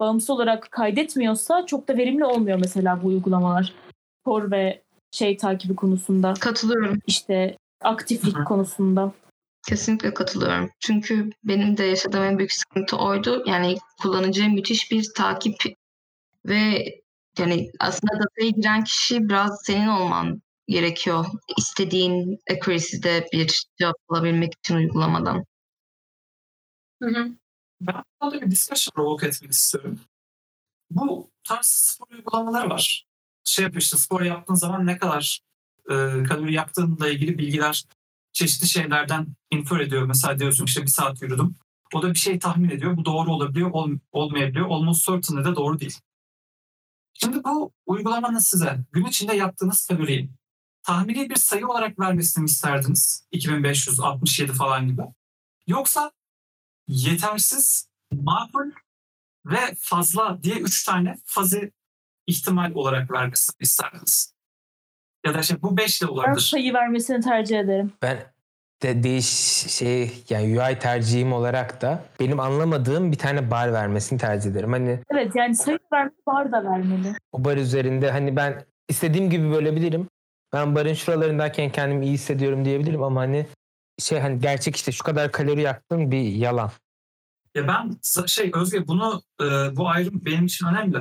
bağımsız olarak kaydetmiyorsa çok da verimli olmuyor mesela bu uygulamalar. Spor ve şey takibi konusunda Katılıyorum. işte aktiflik Hı hı. konusunda. Kesinlikle katılıyorum. Çünkü benim de yaşadığım en büyük sıkıntı oydu. Yani kullanıcı müthiş bir takip ve yani aslında dataya giren kişi biraz senin olman gerekiyor. İstediğin accuracy'de bir cevap alabilmek için uygulamadan. Hı hı. Ben burada bir discussion provoke etmek istiyorum. Bu tarz spor uygulamaları var. Şey yapıyor işte spor yaptığın zaman ne kadar e, kalori yaktığınla ilgili bilgiler çeşitli şeylerden infer ediyor. Mesela diyorsun işte bir saat yürüdüm. O da bir şey tahmin ediyor. Bu doğru olabiliyor, ol, olmayabiliyor. Almost certainly de doğru değil. Şimdi bu uygulamanın size gün içinde yaptığınız kaloriyi tahmini bir sayı olarak vermesini isterdiniz? 2567 falan gibi. Yoksa yetersiz, makul ve fazla diye üç tane fazi ihtimal olarak vermesini isterdiniz. Ya da işte bu beş de Ben olabilir. sayı vermesini tercih ederim. Ben de değiş şey yani UI tercihim olarak da benim anlamadığım bir tane bar vermesini tercih ederim. Hani Evet yani sayı vermeli, bar da vermeli. o bar üzerinde hani ben istediğim gibi bölebilirim. Ben barın şuralarındayken kendimi iyi hissediyorum diyebilirim ama hani şey hani gerçek işte şu kadar kalori yaktın bir yalan. Ya ben şey Özge bunu e, bu ayrım benim için önemli.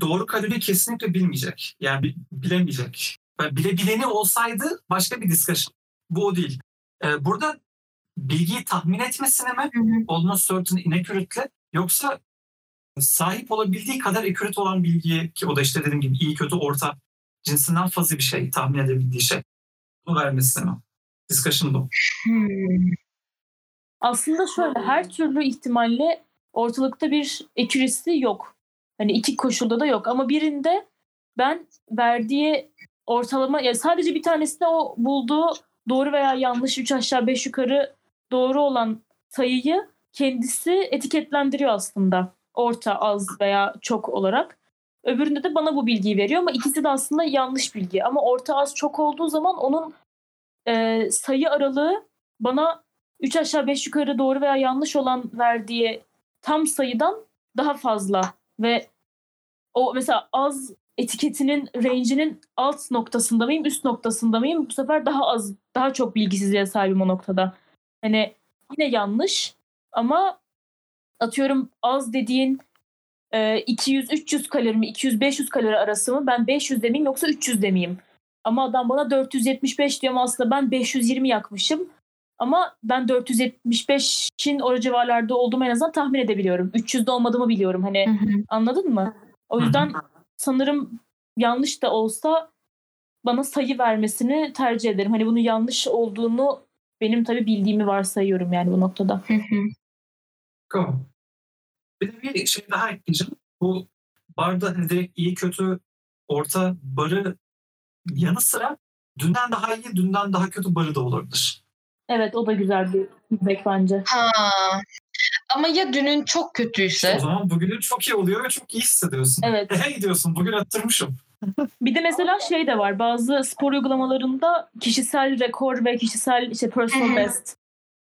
Doğru kalori kesinlikle bilmeyecek. Yani bi- bilemeyecek. Yani bilebileni olsaydı başka bir discussion. Bu o değil. E, burada bilgiyi tahmin etmesine mi almost certain inaccurate'le yoksa sahip olabildiği kadar accurate olan bilgiyi ki o da işte dediğim gibi iyi kötü orta cinsinden fazla bir şey tahmin edebildiği şey. Bunu vermesine mi? Discussion bu. Aslında şöyle her türlü ihtimalle ortalıkta bir accuracy yok. Hani iki koşulda da yok ama birinde ben verdiği ortalama ya sadece bir tanesinde o bulduğu doğru veya yanlış 3 aşağı 5 yukarı doğru olan sayıyı kendisi etiketlendiriyor aslında. Orta, az veya çok olarak. Öbüründe de bana bu bilgiyi veriyor ama ikisi de aslında yanlış bilgi. Ama orta az çok olduğu zaman onun e, sayı aralığı bana 3 aşağı 5 yukarı doğru veya yanlış olan verdiği tam sayıdan daha fazla ve o mesela az etiketinin range'inin alt noktasında mıyım üst noktasında mıyım bu sefer daha az daha çok bilgisizliğe sahibim o noktada. Hani yine yanlış ama atıyorum az dediğin e, 200-300 kalori mi 200-500 kalori arası mı ben 500 demeyeyim yoksa 300 demeyeyim. Ama adam bana 475 diyor ama aslında ben 520 yakmışım. Ama ben 475'in o civarlarda olduğumu en azından tahmin edebiliyorum. 300'de olmadığımı biliyorum. Hani anladın mı? O yüzden sanırım yanlış da olsa bana sayı vermesini tercih ederim. Hani bunun yanlış olduğunu benim tabii bildiğimi varsayıyorum yani bu noktada. Go. Bir de bir şey daha ekleyeceğim. Bu barda hani direkt iyi kötü orta barı yanı sıra dünden daha iyi, dünden daha kötü barı da olabilir. Evet o da güzel bir feedback bence. Ha. Ama ya dünün çok kötüyse? O zaman bugünün çok iyi oluyor ve çok iyi hissediyorsun. Evet. Hey diyorsun bugün attırmışım. Bir de mesela şey de var. Bazı spor uygulamalarında kişisel rekor ve kişisel işte personal best,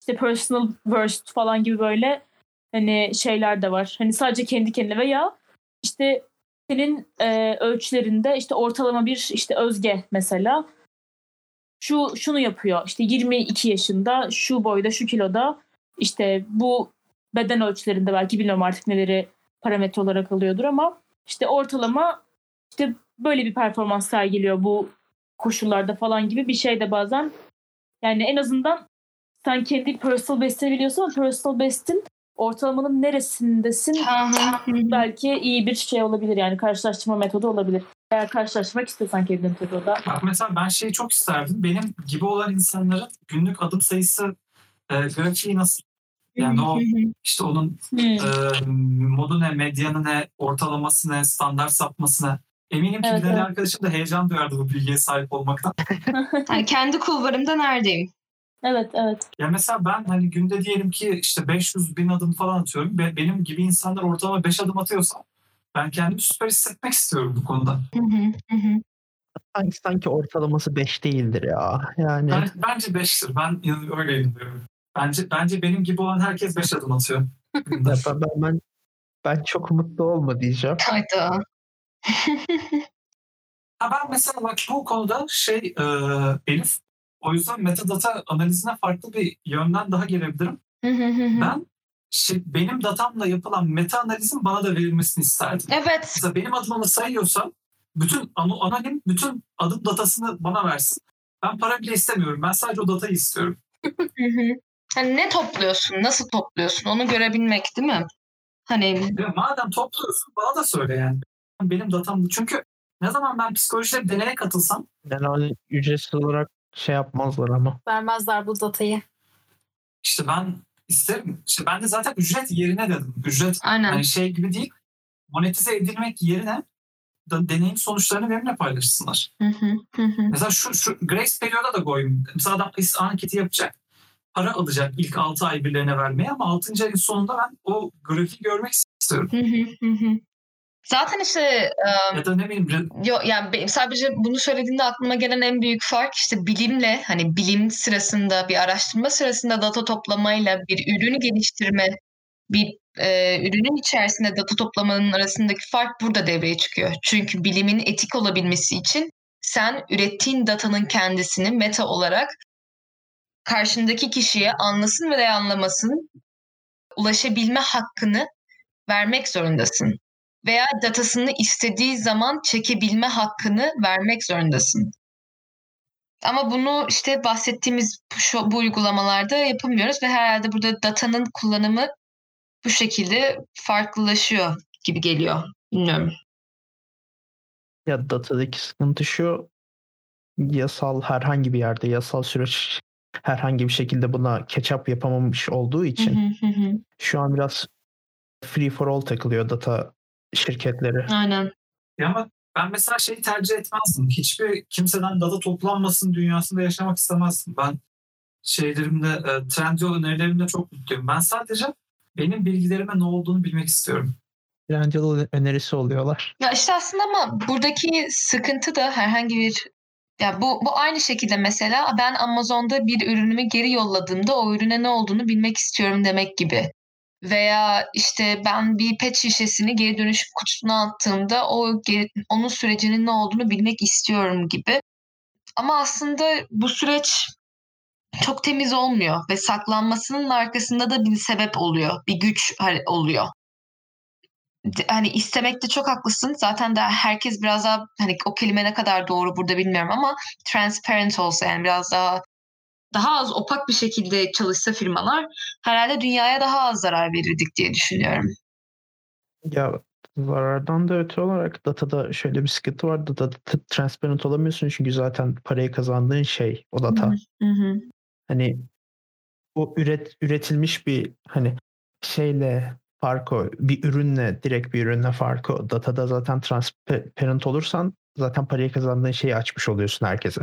işte personal worst falan gibi böyle hani şeyler de var. Hani sadece kendi kendine veya işte senin e, ölçülerinde işte ortalama bir işte özge mesela şu şunu yapıyor. İşte 22 yaşında, şu boyda, şu kiloda işte bu beden ölçülerinde belki bilmiyorum artık neleri parametre olarak alıyordur ama işte ortalama işte böyle bir performans sergiliyor bu koşullarda falan gibi bir şey de bazen yani en azından sen kendi personal bestini biliyorsun ama personal bestin ortalamanın neresindesin belki iyi bir şey olabilir yani karşılaştırma metodu olabilir. Eğer karşılaşmak istiyorsan kendini tabii o da. Bak mesela ben şeyi çok isterdim. Benim gibi olan insanların günlük adım sayısı e, grafiği nasıl? Yani o işte onun e, modu ne, medyanı ne, ortalaması ne, standart sapması ne. Eminim ki Evet, bir evet. arkadaşım da heyecan duyardı bu bilgiye sahip olmaktan. Yani kendi kulvarımda neredeyim? Evet evet. Ya mesela ben hani günde diyelim ki işte 500 bin adım falan atıyorum. Ve benim gibi insanlar ortalama 5 adım atıyorsa ben kendimi süper hissetmek istiyorum bu konuda. Hı hı, hı hı. Sanki, sanki ortalaması 5 değildir ya. Yani Ben, bence 5'tir. Ben öyle inanıyorum. Bence bence benim gibi olan herkes 5 adım atıyor. ben, ben, ben, ben çok mutlu olma diyeceğim. Hayda. Ha ben mesela bak bu konuda şey e, Elif o yüzden metadata analizine farklı bir yönden daha gelebilirim. Hı hı hı hı. Ben şey, benim datamla yapılan meta analizin bana da verilmesini isterdim. Evet. Mesela benim adımı sayıyorsam bütün ano- anonim bütün adım datasını bana versin. Ben para bile istemiyorum. Ben sadece o datayı istiyorum. Hı hı. Hani ne topluyorsun? Nasıl topluyorsun? Onu görebilmek değil mi? Hani Ve madem topluyorsun bana da söyle yani. Benim datam bu. Çünkü ne zaman ben psikolojide bir deneye katılsam Yani hani ücretsiz olarak şey yapmazlar ama. Vermezler bu datayı. işte ben isterim. İşte ben de zaten ücret yerine dedim. Ücret aynen. Yani şey gibi değil. Monetize edilmek yerine da deneyim sonuçlarını benimle paylaşsınlar. Hı hı, hı hı. Mesela şu, şu Grace Period'a da koyayım. Mesela adam is- anketi yapacak. Para alacak ilk 6 ay birilerine vermeye ama 6. ayın sonunda ben o grafiği görmek istiyorum. Hı hı, hı hı. Zaten işte e, Ya da ne bileyim Yo, yani sadece bunu söylediğinde aklıma gelen en büyük fark işte bilimle hani bilim sırasında bir araştırma sırasında data toplamayla bir ürünü geliştirme bir e, ürünün içerisinde data toplamanın arasındaki fark burada devreye çıkıyor. Çünkü bilimin etik olabilmesi için sen ürettiğin datanın kendisini meta olarak karşındaki kişiye anlasın veya anlamasın ulaşabilme hakkını vermek zorundasın veya datasını istediği zaman çekebilme hakkını vermek zorundasın. Ama bunu işte bahsettiğimiz şu, bu uygulamalarda yapamıyoruz ve herhalde burada datanın kullanımı bu şekilde farklılaşıyor gibi geliyor. Bilmiyorum. Ya datadaki sıkıntı şu yasal herhangi bir yerde yasal süreç herhangi bir şekilde buna catch-up yapamamış olduğu için hı hı hı. şu an biraz free for all takılıyor data şirketleri. Aynen. ya ama ben mesela şeyi tercih etmezdim. Hiçbir kimseden data toplanmasın dünyasında yaşamak istemezdim. Ben şeylerimde, e, Trendyol önerilerimde çok mutluyum. Ben sadece benim bilgilerime ne olduğunu bilmek istiyorum. Trendyol önerisi oluyorlar. Ya işte aslında ama buradaki sıkıntı da herhangi bir ya bu bu aynı şekilde mesela ben Amazon'da bir ürünümü geri yolladığımda o ürüne ne olduğunu bilmek istiyorum demek gibi. Veya işte ben bir pet şişesini geri dönüşüm kutusuna attığımda o geri, onun sürecinin ne olduğunu bilmek istiyorum gibi. Ama aslında bu süreç çok temiz olmuyor ve saklanmasının arkasında da bir sebep oluyor, bir güç oluyor hani istemekte çok haklısın. Zaten de herkes biraz daha hani o kelime ne kadar doğru burada bilmiyorum ama transparent olsa yani biraz daha daha az opak bir şekilde çalışsa firmalar herhalde dünyaya daha az zarar verirdik diye düşünüyorum. Ya zarardan da öte olarak datada şöyle bir sıkıntı var. Datada transparent olamıyorsun çünkü zaten parayı kazandığın şey o data. Hı hı. Hani bu üret üretilmiş bir hani şeyle farkı bir ürünle direkt bir ürünle farkı datada zaten transparent olursan zaten parayı kazandığın şeyi açmış oluyorsun herkese.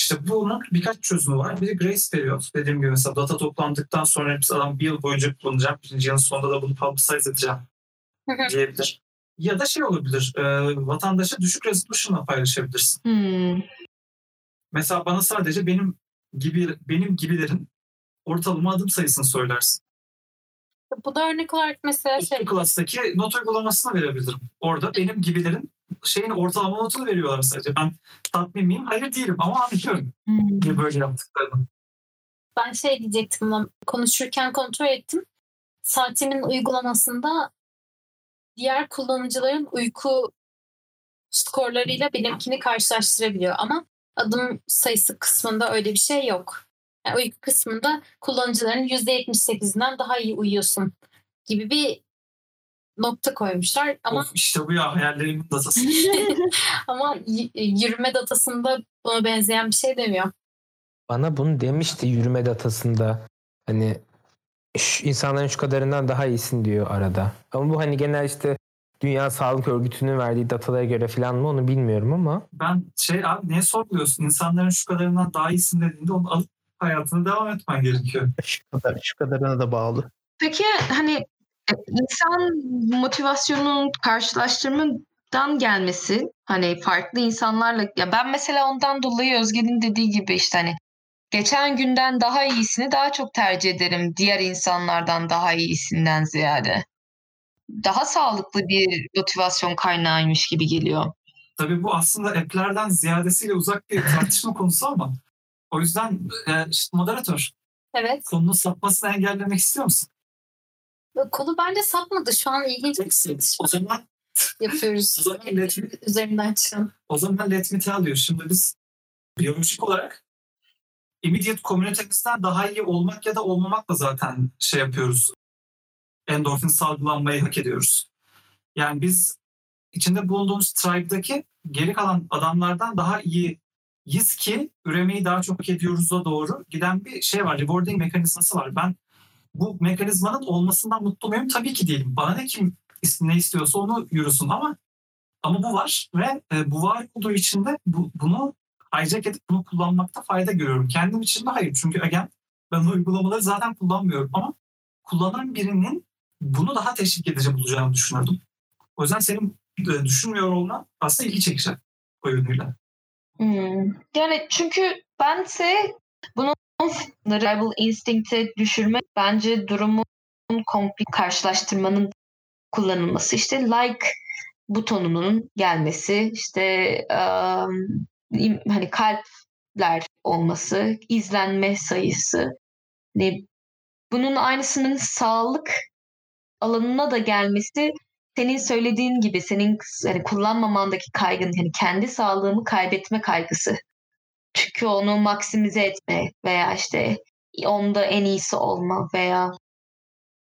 İşte bunun birkaç çözümü var. Biri Grace Period. Dediğim gibi mesela data toplandıktan sonra biz adam bir yıl boyunca kullanacağım. Birinci yılın sonunda da bunu publicize edeceğim diyebilir. Ya da şey olabilir. E, vatandaşa düşük resolution'la paylaşabilirsin. Hmm. Mesela bana sadece benim gibi benim gibilerin ortalama adım sayısını söylersin. Bu da örnek olarak mesela şey Şey. Class'taki not uygulamasına verebilirim. Orada benim gibilerin şeyin ortalama notunu veriyorlar sadece. Ben tatmin miyim? Hayır değilim ama anlıyorum. Hmm. Böyle yaptıklarını. ben şey diyecektim ama konuşurken kontrol ettim. Saatimin uygulamasında diğer kullanıcıların uyku skorlarıyla benimkini karşılaştırabiliyor ama adım sayısı kısmında öyle bir şey yok. Yani uyku kısmında kullanıcıların %78'inden daha iyi uyuyorsun gibi bir nokta koymuşlar ama Of işte bu ya hayallerimin datası. ama y- yürüme datasında buna benzeyen bir şey demiyor. Bana bunu demişti yürüme datasında. Hani şu insanların şu kadarından daha iyisin diyor arada. Ama bu hani genel işte Dünya Sağlık Örgütü'nün verdiği datalara göre falan mı onu bilmiyorum ama ben şey abi niye sorguluyorsun? İnsanların şu kadarından daha iyisin dediğinde onu alıp hayatına devam etmen gerekiyor. Şu kadar, şu kadarına da bağlı. Peki hani insan motivasyonunun karşılaştırmadan gelmesi hani farklı insanlarla ya ben mesela ondan dolayı Özge'nin dediği gibi işte hani geçen günden daha iyisini daha çok tercih ederim diğer insanlardan daha iyisinden ziyade. Daha sağlıklı bir motivasyon kaynağıymış gibi geliyor. Tabii bu aslında app'lerden ziyadesiyle uzak bir tartışma konusu ama o yüzden e, işte moderatör Evet. konunun sapmasını engellemek istiyor musun? Konu bence sapmadı. Şu an ilginç bir O tartışma zaman yapıyoruz. o zaman let me, Üzerinden çıkan. o zaman let me tell you. Şimdi biz biyolojik olarak immediate komünitemizden daha iyi olmak ya da olmamakla zaten şey yapıyoruz. Endorfin salgılanmayı hak ediyoruz. Yani biz içinde bulunduğumuz tribe'daki geri kalan adamlardan daha iyiyiz ki üremeyi daha çok hak ediyoruz'a doğru giden bir şey var. Rewarding mekanizması var. Ben bu mekanizmanın olmasından mutlu muyum? Tabii ki değilim. Bana ne kim ne istiyorsa onu yürüsün ama ama bu var ve e, bu var olduğu için de bu, bunu hijack edip bunu kullanmakta fayda görüyorum. Kendim için de hayır. Çünkü again ben o uygulamaları zaten kullanmıyorum ama kullanan birinin bunu daha teşvik edici bulacağını düşünürdüm. O yüzden senin e, düşünmüyor olman aslında ilgi çekici o yönüyle. Hmm. Yani çünkü bense bunun rival instinct'e düşürmek bence durumun komple karşılaştırmanın kullanılması. İşte like butonunun gelmesi, işte um, hani kalpler olması, izlenme sayısı. Hani bunun aynısının sağlık alanına da gelmesi senin söylediğin gibi senin hani kullanmamandaki kaygın hani kendi sağlığımı kaybetme kaygısı. Çünkü onu maksimize etme veya işte onda en iyisi olma veya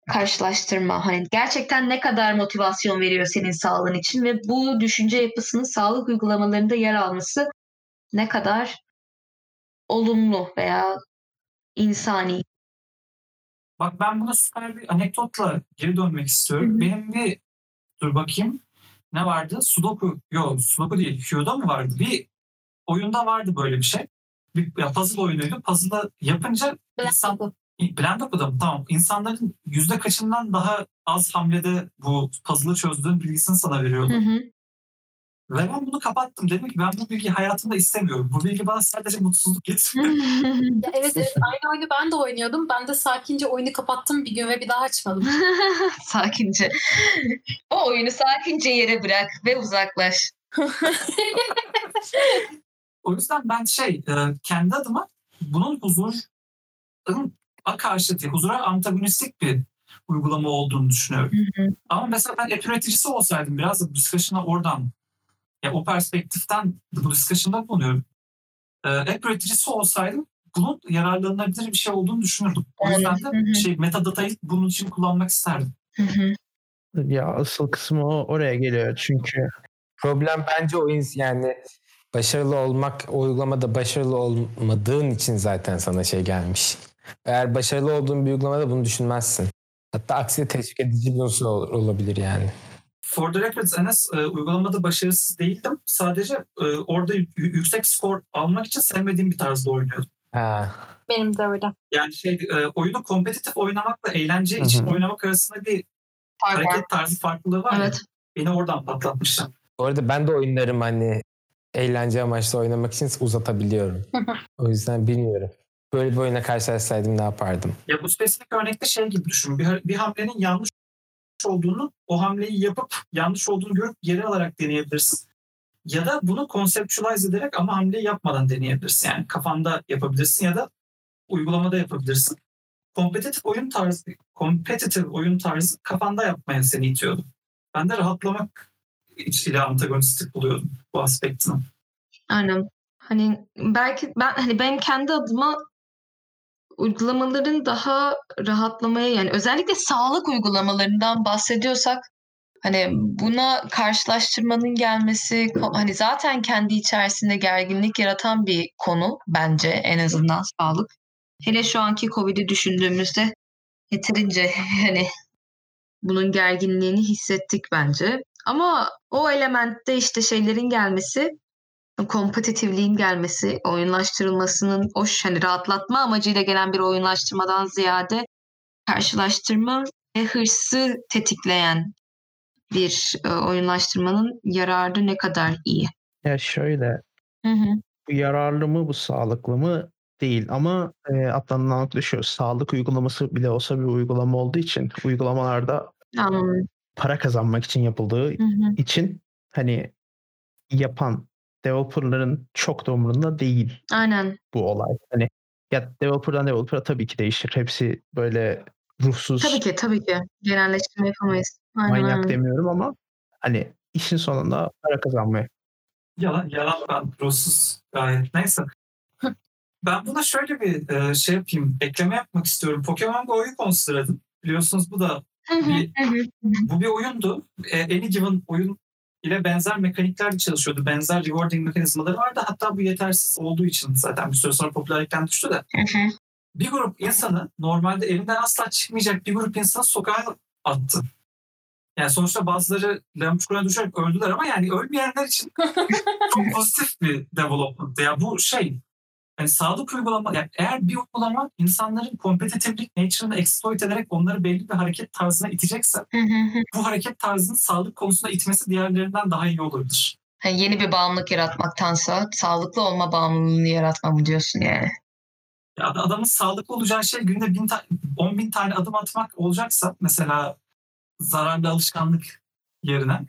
karşılaştırma. Hani gerçekten ne kadar motivasyon veriyor senin sağlığın için ve bu düşünce yapısının sağlık uygulamalarında yer alması ne kadar olumlu veya insani. Bak ben buna süper bir anekdotla geri dönmek istiyorum. Hı hı. Benim bir dur bakayım ne vardı? Sudoku yok Sudoku değil. Q'da mı vardı? Bir oyunda vardı böyle bir şey. Bir ya puzzle oyunuydu. Puzzle'da yapınca insan Blend okuda mı? Tamam. İnsanların yüzde kaçından daha az hamlede bu puzzle'ı çözdüğün bilgisini sana veriyordu. Hı hı. Ve ben bunu kapattım. Dedim ki ben bu bilgiyi hayatımda istemiyorum. Bu bilgi bana sadece mutsuzluk getiriyor. Evet, evet aynı oyunu ben de oynuyordum. Ben de sakince oyunu kapattım bir gün ve bir daha açmadım. sakince. O oyunu sakince yere bırak ve uzaklaş. O yüzden ben şey e, kendi adıma bunun huzurun a karşı değil, huzura antagonistik bir uygulama olduğunu düşünüyorum. Ama mesela ben app üreticisi olsaydım biraz da bu discussion'a oradan ya o perspektiften bu discussion'da bulunuyorum. Ee, app üreticisi olsaydım bunun yararlanabilir bir şey olduğunu düşünürdüm. O yüzden Hı hı. de şey metadatayı bunun için kullanmak isterdim. Hı hı. Ya asıl kısmı o oraya geliyor çünkü problem bence o ins- yani başarılı olmak o uygulamada başarılı olmadığın için zaten sana şey gelmiş. Eğer başarılı olduğun bir uygulamada bunu düşünmezsin. Hatta aksine teşvik edici bir unsur ol- olabilir yani. For the records Enes e, uygulamada başarısız değildim. Sadece e, orada yüksek skor almak için sevmediğim bir tarzda oynuyordum. Ha. Benim de öyle. Yani şey e, oyunu kompetitif oynamakla eğlence Hı hı. için oynamak arasında bir Fark var. hareket tarzı farklılığı var ya. Evet. Beni oradan patlatmışlar. Bu arada ben de oyunlarım hani eğlence amaçlı oynamak için uzatabiliyorum. o yüzden bilmiyorum. Böyle bir oyuna karşılaşsaydım ne yapardım? Ya bu spesifik örnekte şey gibi düşün. Bir, bir hamlenin yanlış olduğunu, o hamleyi yapıp yanlış olduğunu görüp geri alarak deneyebilirsin. Ya da bunu conceptualize ederek ama hamleyi yapmadan deneyebilirsin. Yani kafanda yapabilirsin ya da uygulamada yapabilirsin. Kompetitif oyun tarzı, kompetitif oyun tarzı kafanda yapmaya seni itiyordu. Ben de rahatlamak ile antagonistik buluyordum bu aspektini. Aynen. Hani belki ben hani benim kendi adıma uygulamaların daha rahatlamaya yani özellikle sağlık uygulamalarından bahsediyorsak Hani buna karşılaştırmanın gelmesi hani zaten kendi içerisinde gerginlik yaratan bir konu bence en azından sağlık. Hele şu anki Covid'i düşündüğümüzde yeterince hani bunun gerginliğini hissettik bence. Ama o elementte işte şeylerin gelmesi, kompetitifliğin gelmesi, oyunlaştırılmasının o hani rahatlatma amacıyla gelen bir oyunlaştırmadan ziyade karşılaştırma ve hırsı tetikleyen bir e, oyunlaştırmanın yararı ne kadar iyi? Ya şöyle Hı hı. yararlı mı bu sağlıklı mı değil ama e, atlanan nokta şu sağlık uygulaması bile olsa bir uygulama olduğu için uygulamalarda Anladım. Para kazanmak için yapıldığı Hı hı. için hani yapan developerların çok da umurunda değil Aynen. bu olay. Hani ya developer'dan developer'a tabii ki değişir. Hepsi böyle ruhsuz Tabii ki tabii ki. Genelleştirme yapamayız. Aynen, manyak demiyorum ama hani işin sonunda para kazanmaya. Yalan, yalan ben ruhsuz gayet. Neyse. Ben buna şöyle bir şey yapayım. Ekleme yapmak istiyorum. Pokemon Go'yu konsideradım. Biliyorsunuz bu da bir- bu bir oyundu. E, Any Given oyun ile benzer mekanikler çalışıyordu. Benzer rewarding mekanizmaları vardı. Hatta bu yetersiz olduğu için zaten bir süre sonra popülerlikten düştü de. Bir grup insanı normalde evinden asla çıkmayacak bir grup insanı sokağa attı. Yani sonuçta bazıları lağım çukuruna düşerek öldüler ama yani ölmeyenler için çok pozitif bir development. Ya bu şey yani sağlık uygulama yani eğer bir uygulama insanların kompetitiflik nature'ını exploit ederek onları belli bir hareket tarzına itecekse bu hareket tarzının sağlık konusunda itmesi diğerlerinden daha iyi olabilir. Hani yeni bir bağımlılık yaratmaktansa sağlıklı olma bağımlılığını yaratma mı diyorsun yani? Ya ad- adamın sağlıklı olacağı şey günde bin ta- 10 bin tane adım atmak olacaksa mesela zararlı alışkanlık yerine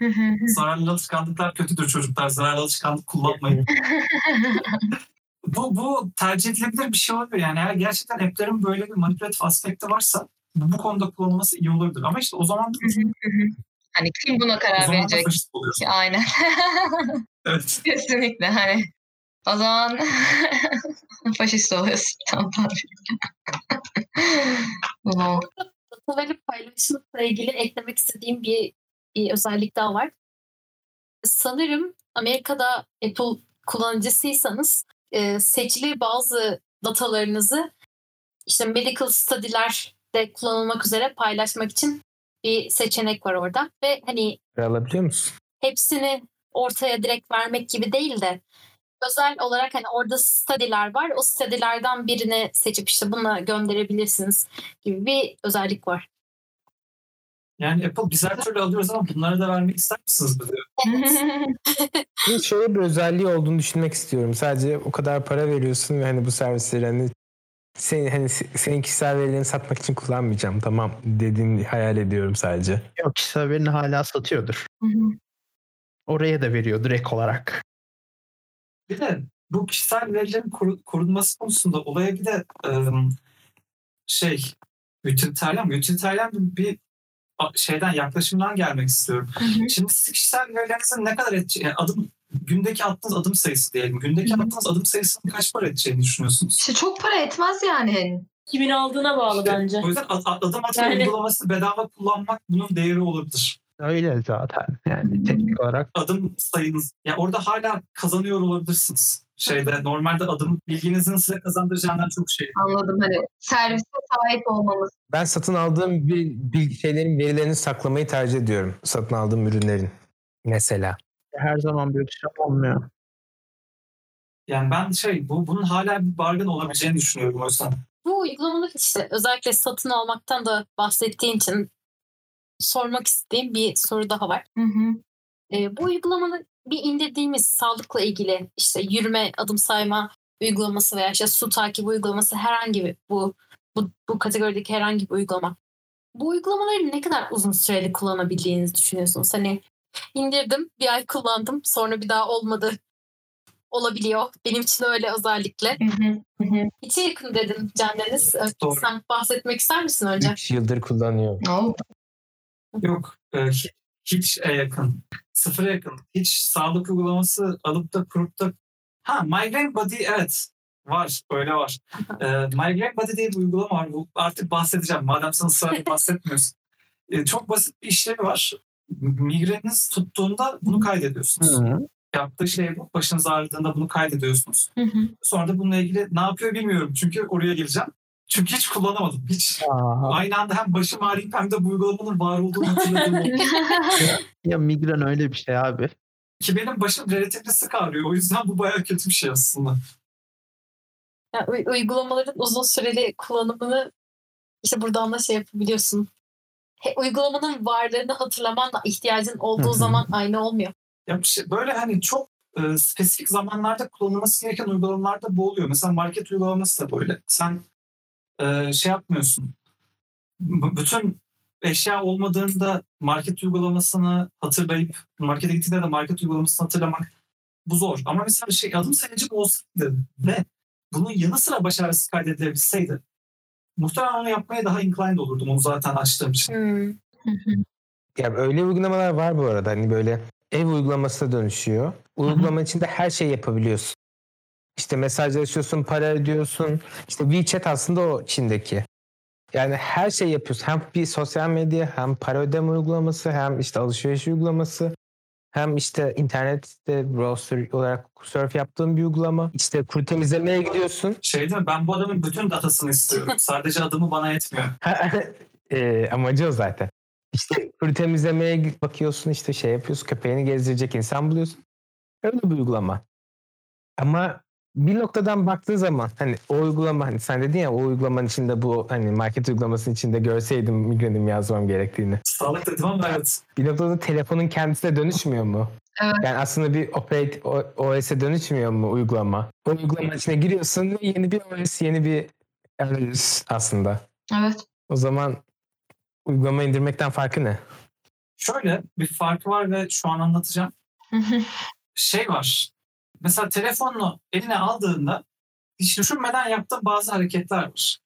zararlı alışkanlıklar kötüdür çocuklar zararlı alışkanlık kullanmayın. bu, bu tercih edilebilir bir şey olabilir. Yani eğer gerçekten app'lerin böyle bir manipülatif aspekti varsa bu, bu konuda kullanılması iyi olabilir. Ama işte o zaman da, hani kim buna karar verecek? Aynen. Evet. Kesinlikle hani o zaman faşist oluyorsun. Tamam abi. Wow. Data veri paylaşımla ilgili eklemek istediğim bir, bir özellik daha var. Sanırım Amerika'da Apple kullanıcısıysanız e, seçili bazı datalarınızı işte medical study'lerde kullanılmak üzere paylaşmak için bir seçenek var orada. Ve hani Alabiliyor musun? hepsini ortaya direkt vermek gibi değil de özel olarak hani orada study'ler var. O study'lerden birini seçip işte bununla gönderebilirsiniz gibi bir özellik var. Yani Apple biz her türlü alıyoruz ama bunları da vermek ister misiniz? Bunun şöyle bir özelliği olduğunu düşünmek istiyorum. Sadece o kadar para veriyorsun ve hani bu servisleri hani senin, hani se- senin kişisel verilerini satmak için kullanmayacağım. Tamam dediğini hayal ediyorum sadece. Yok kişisel verini hala satıyordur. Oraya da veriyor direkt olarak. Bir de bu kişisel verilerin koru- korunması konusunda olaya bir de ım, şey utilitarian, utilitarian bir, şeyden yaklaşımdan gelmek istiyorum. Şimdi siz kişisel verilerinizin ne kadar edeceği, yani adım gündeki attığınız adım sayısı diyelim. Gündeki Hı hı. attığınız adım sayısının kaç para edeceğini düşünüyorsunuz? İşte çok para etmez yani. Kimin aldığına bağlı İşte bence. O yüzden ad- ad- adım atma Yani- uygulaması bedava kullanmak bunun değeri olabilir. Öyle zaten. Yani teknik olarak Adım sayınız, yani orada hala kazanıyor olabilirsiniz. Şeyde normalde adım bilginizin size kazandıracağından çok şey. Anladım hani servise sahip olmamız. Ben satın aldığım bir, şeylerin verilerini saklamayı tercih ediyorum. Satın aldığım ürünlerin. Mesela. her zaman böyle bir şey olmuyor. Yani ben şey bu bunun hala bir bargain olabileceğini düşünüyorum o yüzden. Bu uygulamalar işte özellikle satın almaktan da bahsettiğin için sormak istediğim bir soru daha var. Hı hı. E, bu uygulamanın bir indirdiğimiz sağlıkla ilgili işte yürüme, adım sayma uygulaması veya işte su takibi uygulaması herhangi bir bu, bu, bu kategorideki herhangi bir uygulama. Bu uygulamaları ne kadar uzun süreli kullanabildiğinizi düşünüyorsunuz? Hani indirdim, bir ay kullandım, sonra bir daha olmadı. Olabiliyor. Benim için öyle özellikle. Hı hı. Hı. İçe yakın dedin Can Deniz. Ee, Doğru. Sen bahsetmek ister misin önce? 3 yıldır kullanıyorum. Oo. Yok e, hiç e, yakın. Sıfıra yakın. Hiç sağlık uygulaması alıp da kurup da ha Migraine Body evet var öyle var. e, Migraine Body diye bir uygulama var. Bu artık bahsedeceğim. Madem sen ısrarla bahsetmiyorsun. E, çok basit bir işlevi var. migreniniz tuttuğunda bunu kaydediyorsunuz. Yaptığı şey bu. Başınız ağrıdığında bunu kaydediyorsunuz. Sonra da bununla ilgili ne yapıyor bilmiyorum. Çünkü oraya geleceğim. Çünkü hiç kullanamadım. Hiç Aa, aynı anda hem başım ağrıyıp hem de bu uygulamanın var olduğunu hatırladığım oldu. ya migren öyle bir şey abi. Ki benim başım relatifli sık ağrıyor. O yüzden bu bayağı kötü bir şey aslında. Yani uy- uygulamaların uzun süreli kullanımını işte buradan da şey yapabiliyorsun. He, uygulamanın varlığını hatırlamanla ihtiyacın olduğu zaman aynı olmuyor. Ya şey, böyle hani çok e, spesifik zamanlarda kullanılması gereken uygulamalarda bu oluyor. Mesela market uygulaması da böyle. Sen e, şey yapmıyorsun. B- bütün eşya olmadığında market uygulamasını hatırlayıp markete gittiğinde de market uygulamasını hatırlamak bu zor. Ama mesela bir şey adım sayıcım olsaydı ve bunun yanı sıra baş ağrısı kaydedilebilseydi muhtemelen onu yapmaya daha inclined olurdum onu zaten açtığım için. Hmm. Ya öyle uygulamalar var bu arada. Hani böyle ev uygulamasına dönüşüyor. Uygulama içinde her şey yapabiliyorsun. İşte mesajlaşıyorsun, para ödüyorsun. İşte WeChat aslında o içindeki. Yani her şey yapıyorsun. Hem bir sosyal medya, hem para ödeme uygulaması, hem işte alışveriş uygulaması, hem işte internette browser olarak surf yaptığın bir uygulama. İşte kuru temizlemeye gidiyorsun. Şey değil mi? Ben bu adamın bütün datasını istiyorum. Sadece adımı bana yetmiyor. e, amacı o zaten. İşte kuru temizlemeye bakıyorsun işte şey yapıyorsun köpeğini gezdirecek insan buluyorsun. Öyle bir uygulama. Ama bir noktadan baktığın zaman hani o uygulama hani sen dedin ya o uygulamanın içinde bu hani market uygulamasının içinde görseydim migrenim yazmam gerektiğini. Sağlık dedim ama evet. Bir noktada telefonun kendisine dönüşmüyor mu? Evet. Yani aslında bir operate O- OS'e dönüşmüyor mu uygulama? O uygulamanın içine giriyorsun ve yeni bir OS, yeni bir arayüz aslında. Evet. O zaman uygulama indirmekten farkı ne? Şöyle bir farkı var ve şu an anlatacağım. Şey var. Mesela telefonunu eline aldığında hiç düşünmeden yaptığın bazı hareketler var.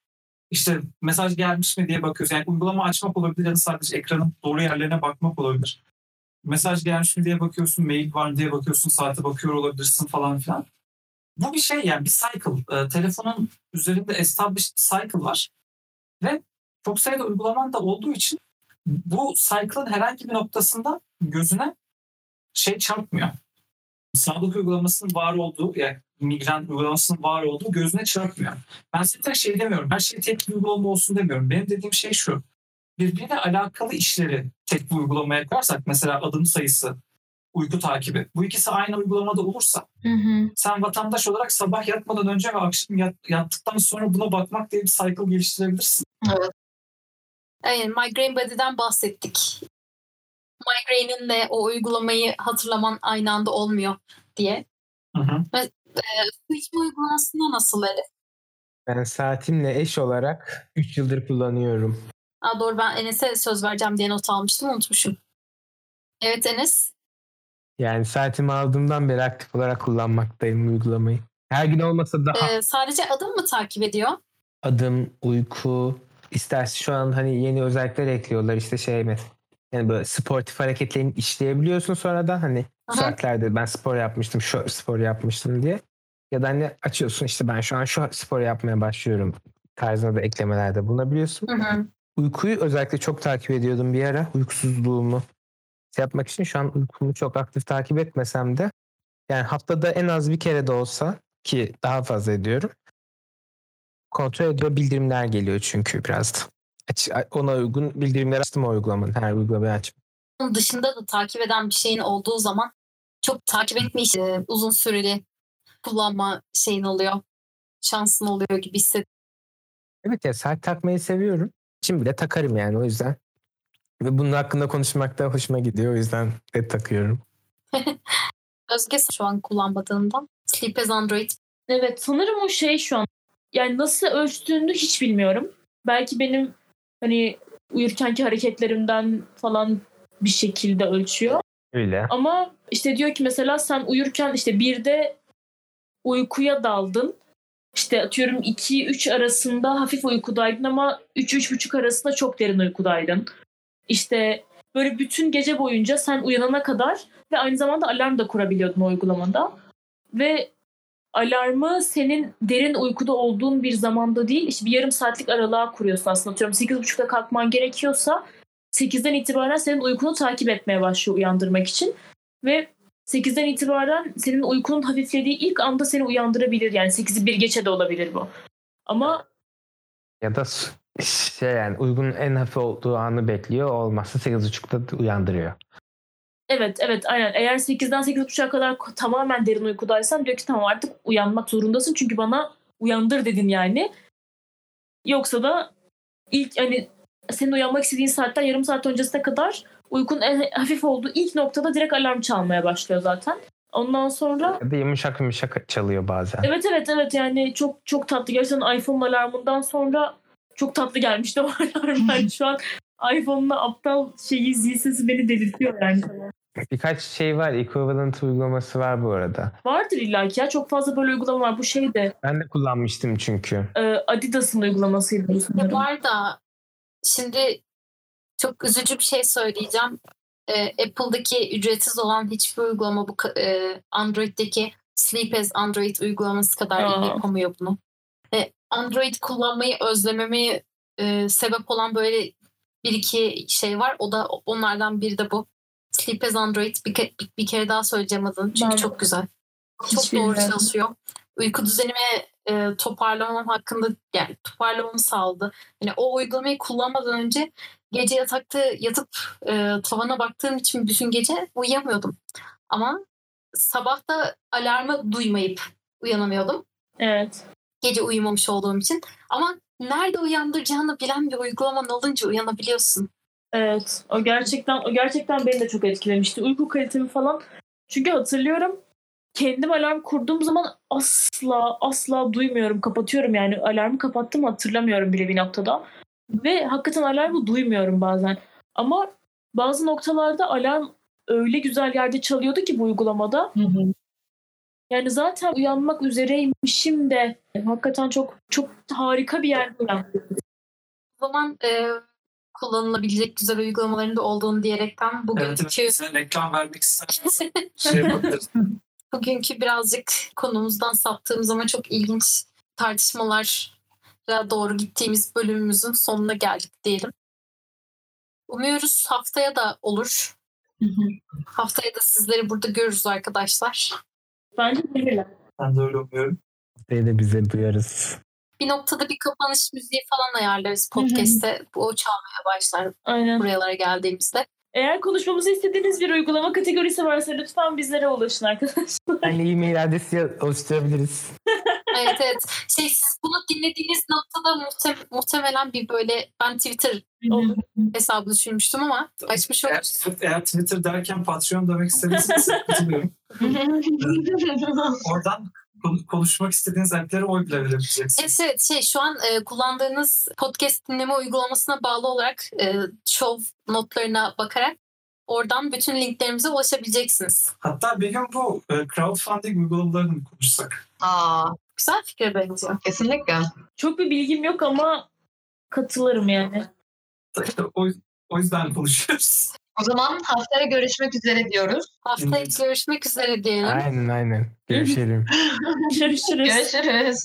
İşte mesaj gelmiş mi diye bakıyorsun. Yani uygulama açmak olabilir ya da sadece ekranın doğru yerlerine bakmak olabilir. Mesaj gelmiş mi diye bakıyorsun, mail var mı diye bakıyorsun, saate bakıyor olabilirsin falan filan. Bu bir şey yani bir cycle. Ee, telefonun üzerinde established bir cycle var. Ve çok sayıda uygulaman da olduğu için bu cycle'ın herhangi bir noktasında gözüne şey çarpmıyor. Sağlık uygulamasının var olduğu yani migren uygulamasının var olduğu gözüne çarpmıyor. Ben zaten şey demiyorum. Her şey tek bir uygulama olsun demiyorum. Benim dediğim şey şu. Birbiriyle alakalı işleri tek bir uygulamaya koyarsak mesela adım sayısı, uyku takibi. Bu ikisi aynı uygulamada olursa Hı hı. sen vatandaş olarak sabah yatmadan önce ve akşam yat- yattıktan sonra buna bakmak diye bir cycle geliştirebilirsin. Yani Migraine Body'den bahsettik. Migraine'in de o uygulamayı hatırlaman aynı anda olmuyor diye. Hı hı. Su içme uygulamasında nasıl Elif? Ben saatimle eş olarak 3 yıldır kullanıyorum. Aa, doğru ben Enes'e söz vereceğim diye not almıştım unutmuşum. Evet Enes. Yani saatimi aldığımdan beri aktif olarak kullanmaktayım uygulamayı. Her gün olmasa daha Ee, sadece adım mı takip ediyor? adım, uyku, isterse şu an hani yeni özellikler ekliyorlar işte şey mi? Yani böyle sportif hareketlerini işleyebiliyorsun sonradan hani Aha. saatlerde ben spor yapmıştım, şu spor yapmıştım diye. Ya da hani açıyorsun işte ben şu an şu spor yapmaya başlıyorum tarzında da eklemelerde bulunabiliyorsun. Hı hı. Uykuyu özellikle çok takip ediyordum bir ara. Uykusuzluğumu şey yapmak için şu an uykumu çok aktif takip etmesem de yani haftada en az bir kere de olsa ki daha fazla ediyorum. Kontrol ediyor bildirimler geliyor çünkü biraz da. Aç, ona uygun bildirimler açtım o uygulamanın. Her uygulamayı açtım. Onun dışında da takip eden bir şeyin olduğu zaman çok takip etme işi, e, uzun süreli kullanma şeyin oluyor. Şansın oluyor gibi hissediyorum. Evet ya saat takmayı seviyorum. Şimdi bile takarım yani o yüzden. Ve bunun hakkında konuşmak da hoşuma gidiyor. O yüzden de takıyorum. Özge şu an kullanmadığından. Sleep as Android. Evet sanırım o şey şu an. Yani nasıl ölçtüğünü hiç bilmiyorum. Belki benim hani uyurkenki hareketlerimden falan bir şekilde ölçüyor. Öyle. Ama işte diyor ki mesela sen uyurken işte birde uykuya daldın. İşte atıyorum 2-3 arasında hafif uykudaydın ama 3-3,5 arasında çok derin uykudaydın. İşte böyle bütün gece boyunca sen uyanana kadar ve aynı zamanda alarm da kurabiliyordun o uygulamada. Ve alarmı senin derin uykuda olduğun bir zamanda değil, işte bir yarım saatlik aralığa kuruyorsun aslında. Atıyorum 8.30'da kalkman gerekiyorsa 8'den itibaren senin uykunu takip etmeye başlıyor uyandırmak için. Ve 8'den itibaren senin uykunun hafiflediği ilk anda seni uyandırabilir. Yani 8'i bir geçe de olabilir bu. Ama Ya da şey yani uygunun en hafif olduğu anı bekliyor. Olmazsa 8.30'da uyandırıyor. Evet evet aynen. Eğer 8'den 8.30'a kadar tamamen derin uykudaysan diyor ki tamam artık uyanmak zorundasın. Çünkü bana uyandır dedin yani. Yoksa da ilk hani senin uyanmak istediğin saatten yarım saat öncesine kadar uykun en hafif olduğu ilk noktada direkt alarm çalmaya başlıyor zaten. Ondan sonra Ya da yumuşak yumuşak çalıyor bazen. evet evet evet yani çok çok tatlı. Gerçekten iPhone alarmından sonra çok tatlı gelmişti o. Ben şu an iPhone'un aptal şeyi zil sesi beni delirtiyor yani. Birkaç şey var. Equivalent uygulaması var bu arada. Vardır illaki ya çok fazla böyle uygulama var. Bu şey de Ben de kullanmıştım çünkü. e, Adidas'ın uygulamasıydı Ya var da şimdi çok üzücü bir şey söyleyeceğim. Ee, Apple'daki ücretsiz olan hiçbir uygulama bu e, Android'deki Sleep as Android uygulaması kadar iyi Aa. yapamıyor bunu. Android kullanmayı özlememi e, sebep olan böyle bir iki şey var. O da onlardan biri de bu. Sleep as Android bir, ke- bir, kere daha söyleyeceğim adını çünkü Ben- çok güzel. Hiç Çok doğru çalışıyor. Uyku düzenimi e, toparlamam hakkında yani toparlamamı sağladı. Yani o uygulamayı kullanmadan önce gece yatakta yatıp e, tavana baktığım için bütün gece uyuyamıyordum. Ama sabah da alarmı duymayıp uyanamıyordum. Evet. Gece uyumamış olduğum için. Ama nerede uyandıracağını bilen bir uygulaman olunca uyanabiliyorsun. Evet. O gerçekten o gerçekten beni de çok etkilemişti. Uyku kalitemi falan. Çünkü hatırlıyorum kendim alarm kurduğum zaman asla asla duymuyorum. Kapatıyorum yani. Alarmı kapattım hatırlamıyorum bile bir noktada. Ve hakikaten alarmı duymuyorum bazen. Ama bazı noktalarda alarm öyle güzel yerde çalıyordu ki bu uygulamada. Yani zaten uyanmak üzereymişim de hakikaten çok çok harika bir yerde uyandım. O zaman e, kullanılabilecek güzel uygulamaların da olduğunu diyerekten Evet, bugünkü evet. Size reklam vermek isterseniz şey bugünkü birazcık konumuzdan saptığımız ama çok ilginç tartışmalara doğru gittiğimiz bölümümüzün sonuna geldik diyelim. Umuyoruz haftaya da olur. Haftaya da sizleri burada görürüz arkadaşlar. Bence gelirler. Ben de öyle umuyorum. Haftaya da bize duyarız. Bir noktada bir kapanış müziği falan ayarlarız podcast'te. Bu o çalmaya başlar Aynen. buralara geldiğimizde. Eğer konuşmamızı istediğiniz bir uygulama kategorisi varsa lütfen bizlere ulaşın arkadaşlar. Yani e-mail adresi oluşturabiliriz. Evet evet. Şey siz bunu dinlediğiniz noktada muhte- muhtemelen bir böyle ben Twitter hesabı düşünmüştüm ama açmış Eğer, oluruz. eğer Twitter derken Patreon demek istediyseniz katılıyorum. Oradan kon- konuşmak istediğiniz app'lere oy bile verebileceksiniz. Evet evet şey şu an e, kullandığınız podcast dinleme uygulamasına bağlı olarak e, show notlarına bakarak oradan bütün linklerimize ulaşabileceksiniz. Hatta bir gün bu e, crowdfunding uygulamalarını konuşsak? Aa, Güzel fikir bence. kesinlikle. Çok bir bilgim yok ama katılırım yani. O, o yüzden konuşuyoruz. O zaman haftaya görüşmek üzere diyoruz. Haftaya Evet. görüşmek üzere diyelim. Aynen aynen. Görüşelim. Görüşürüz. Görüşürüz.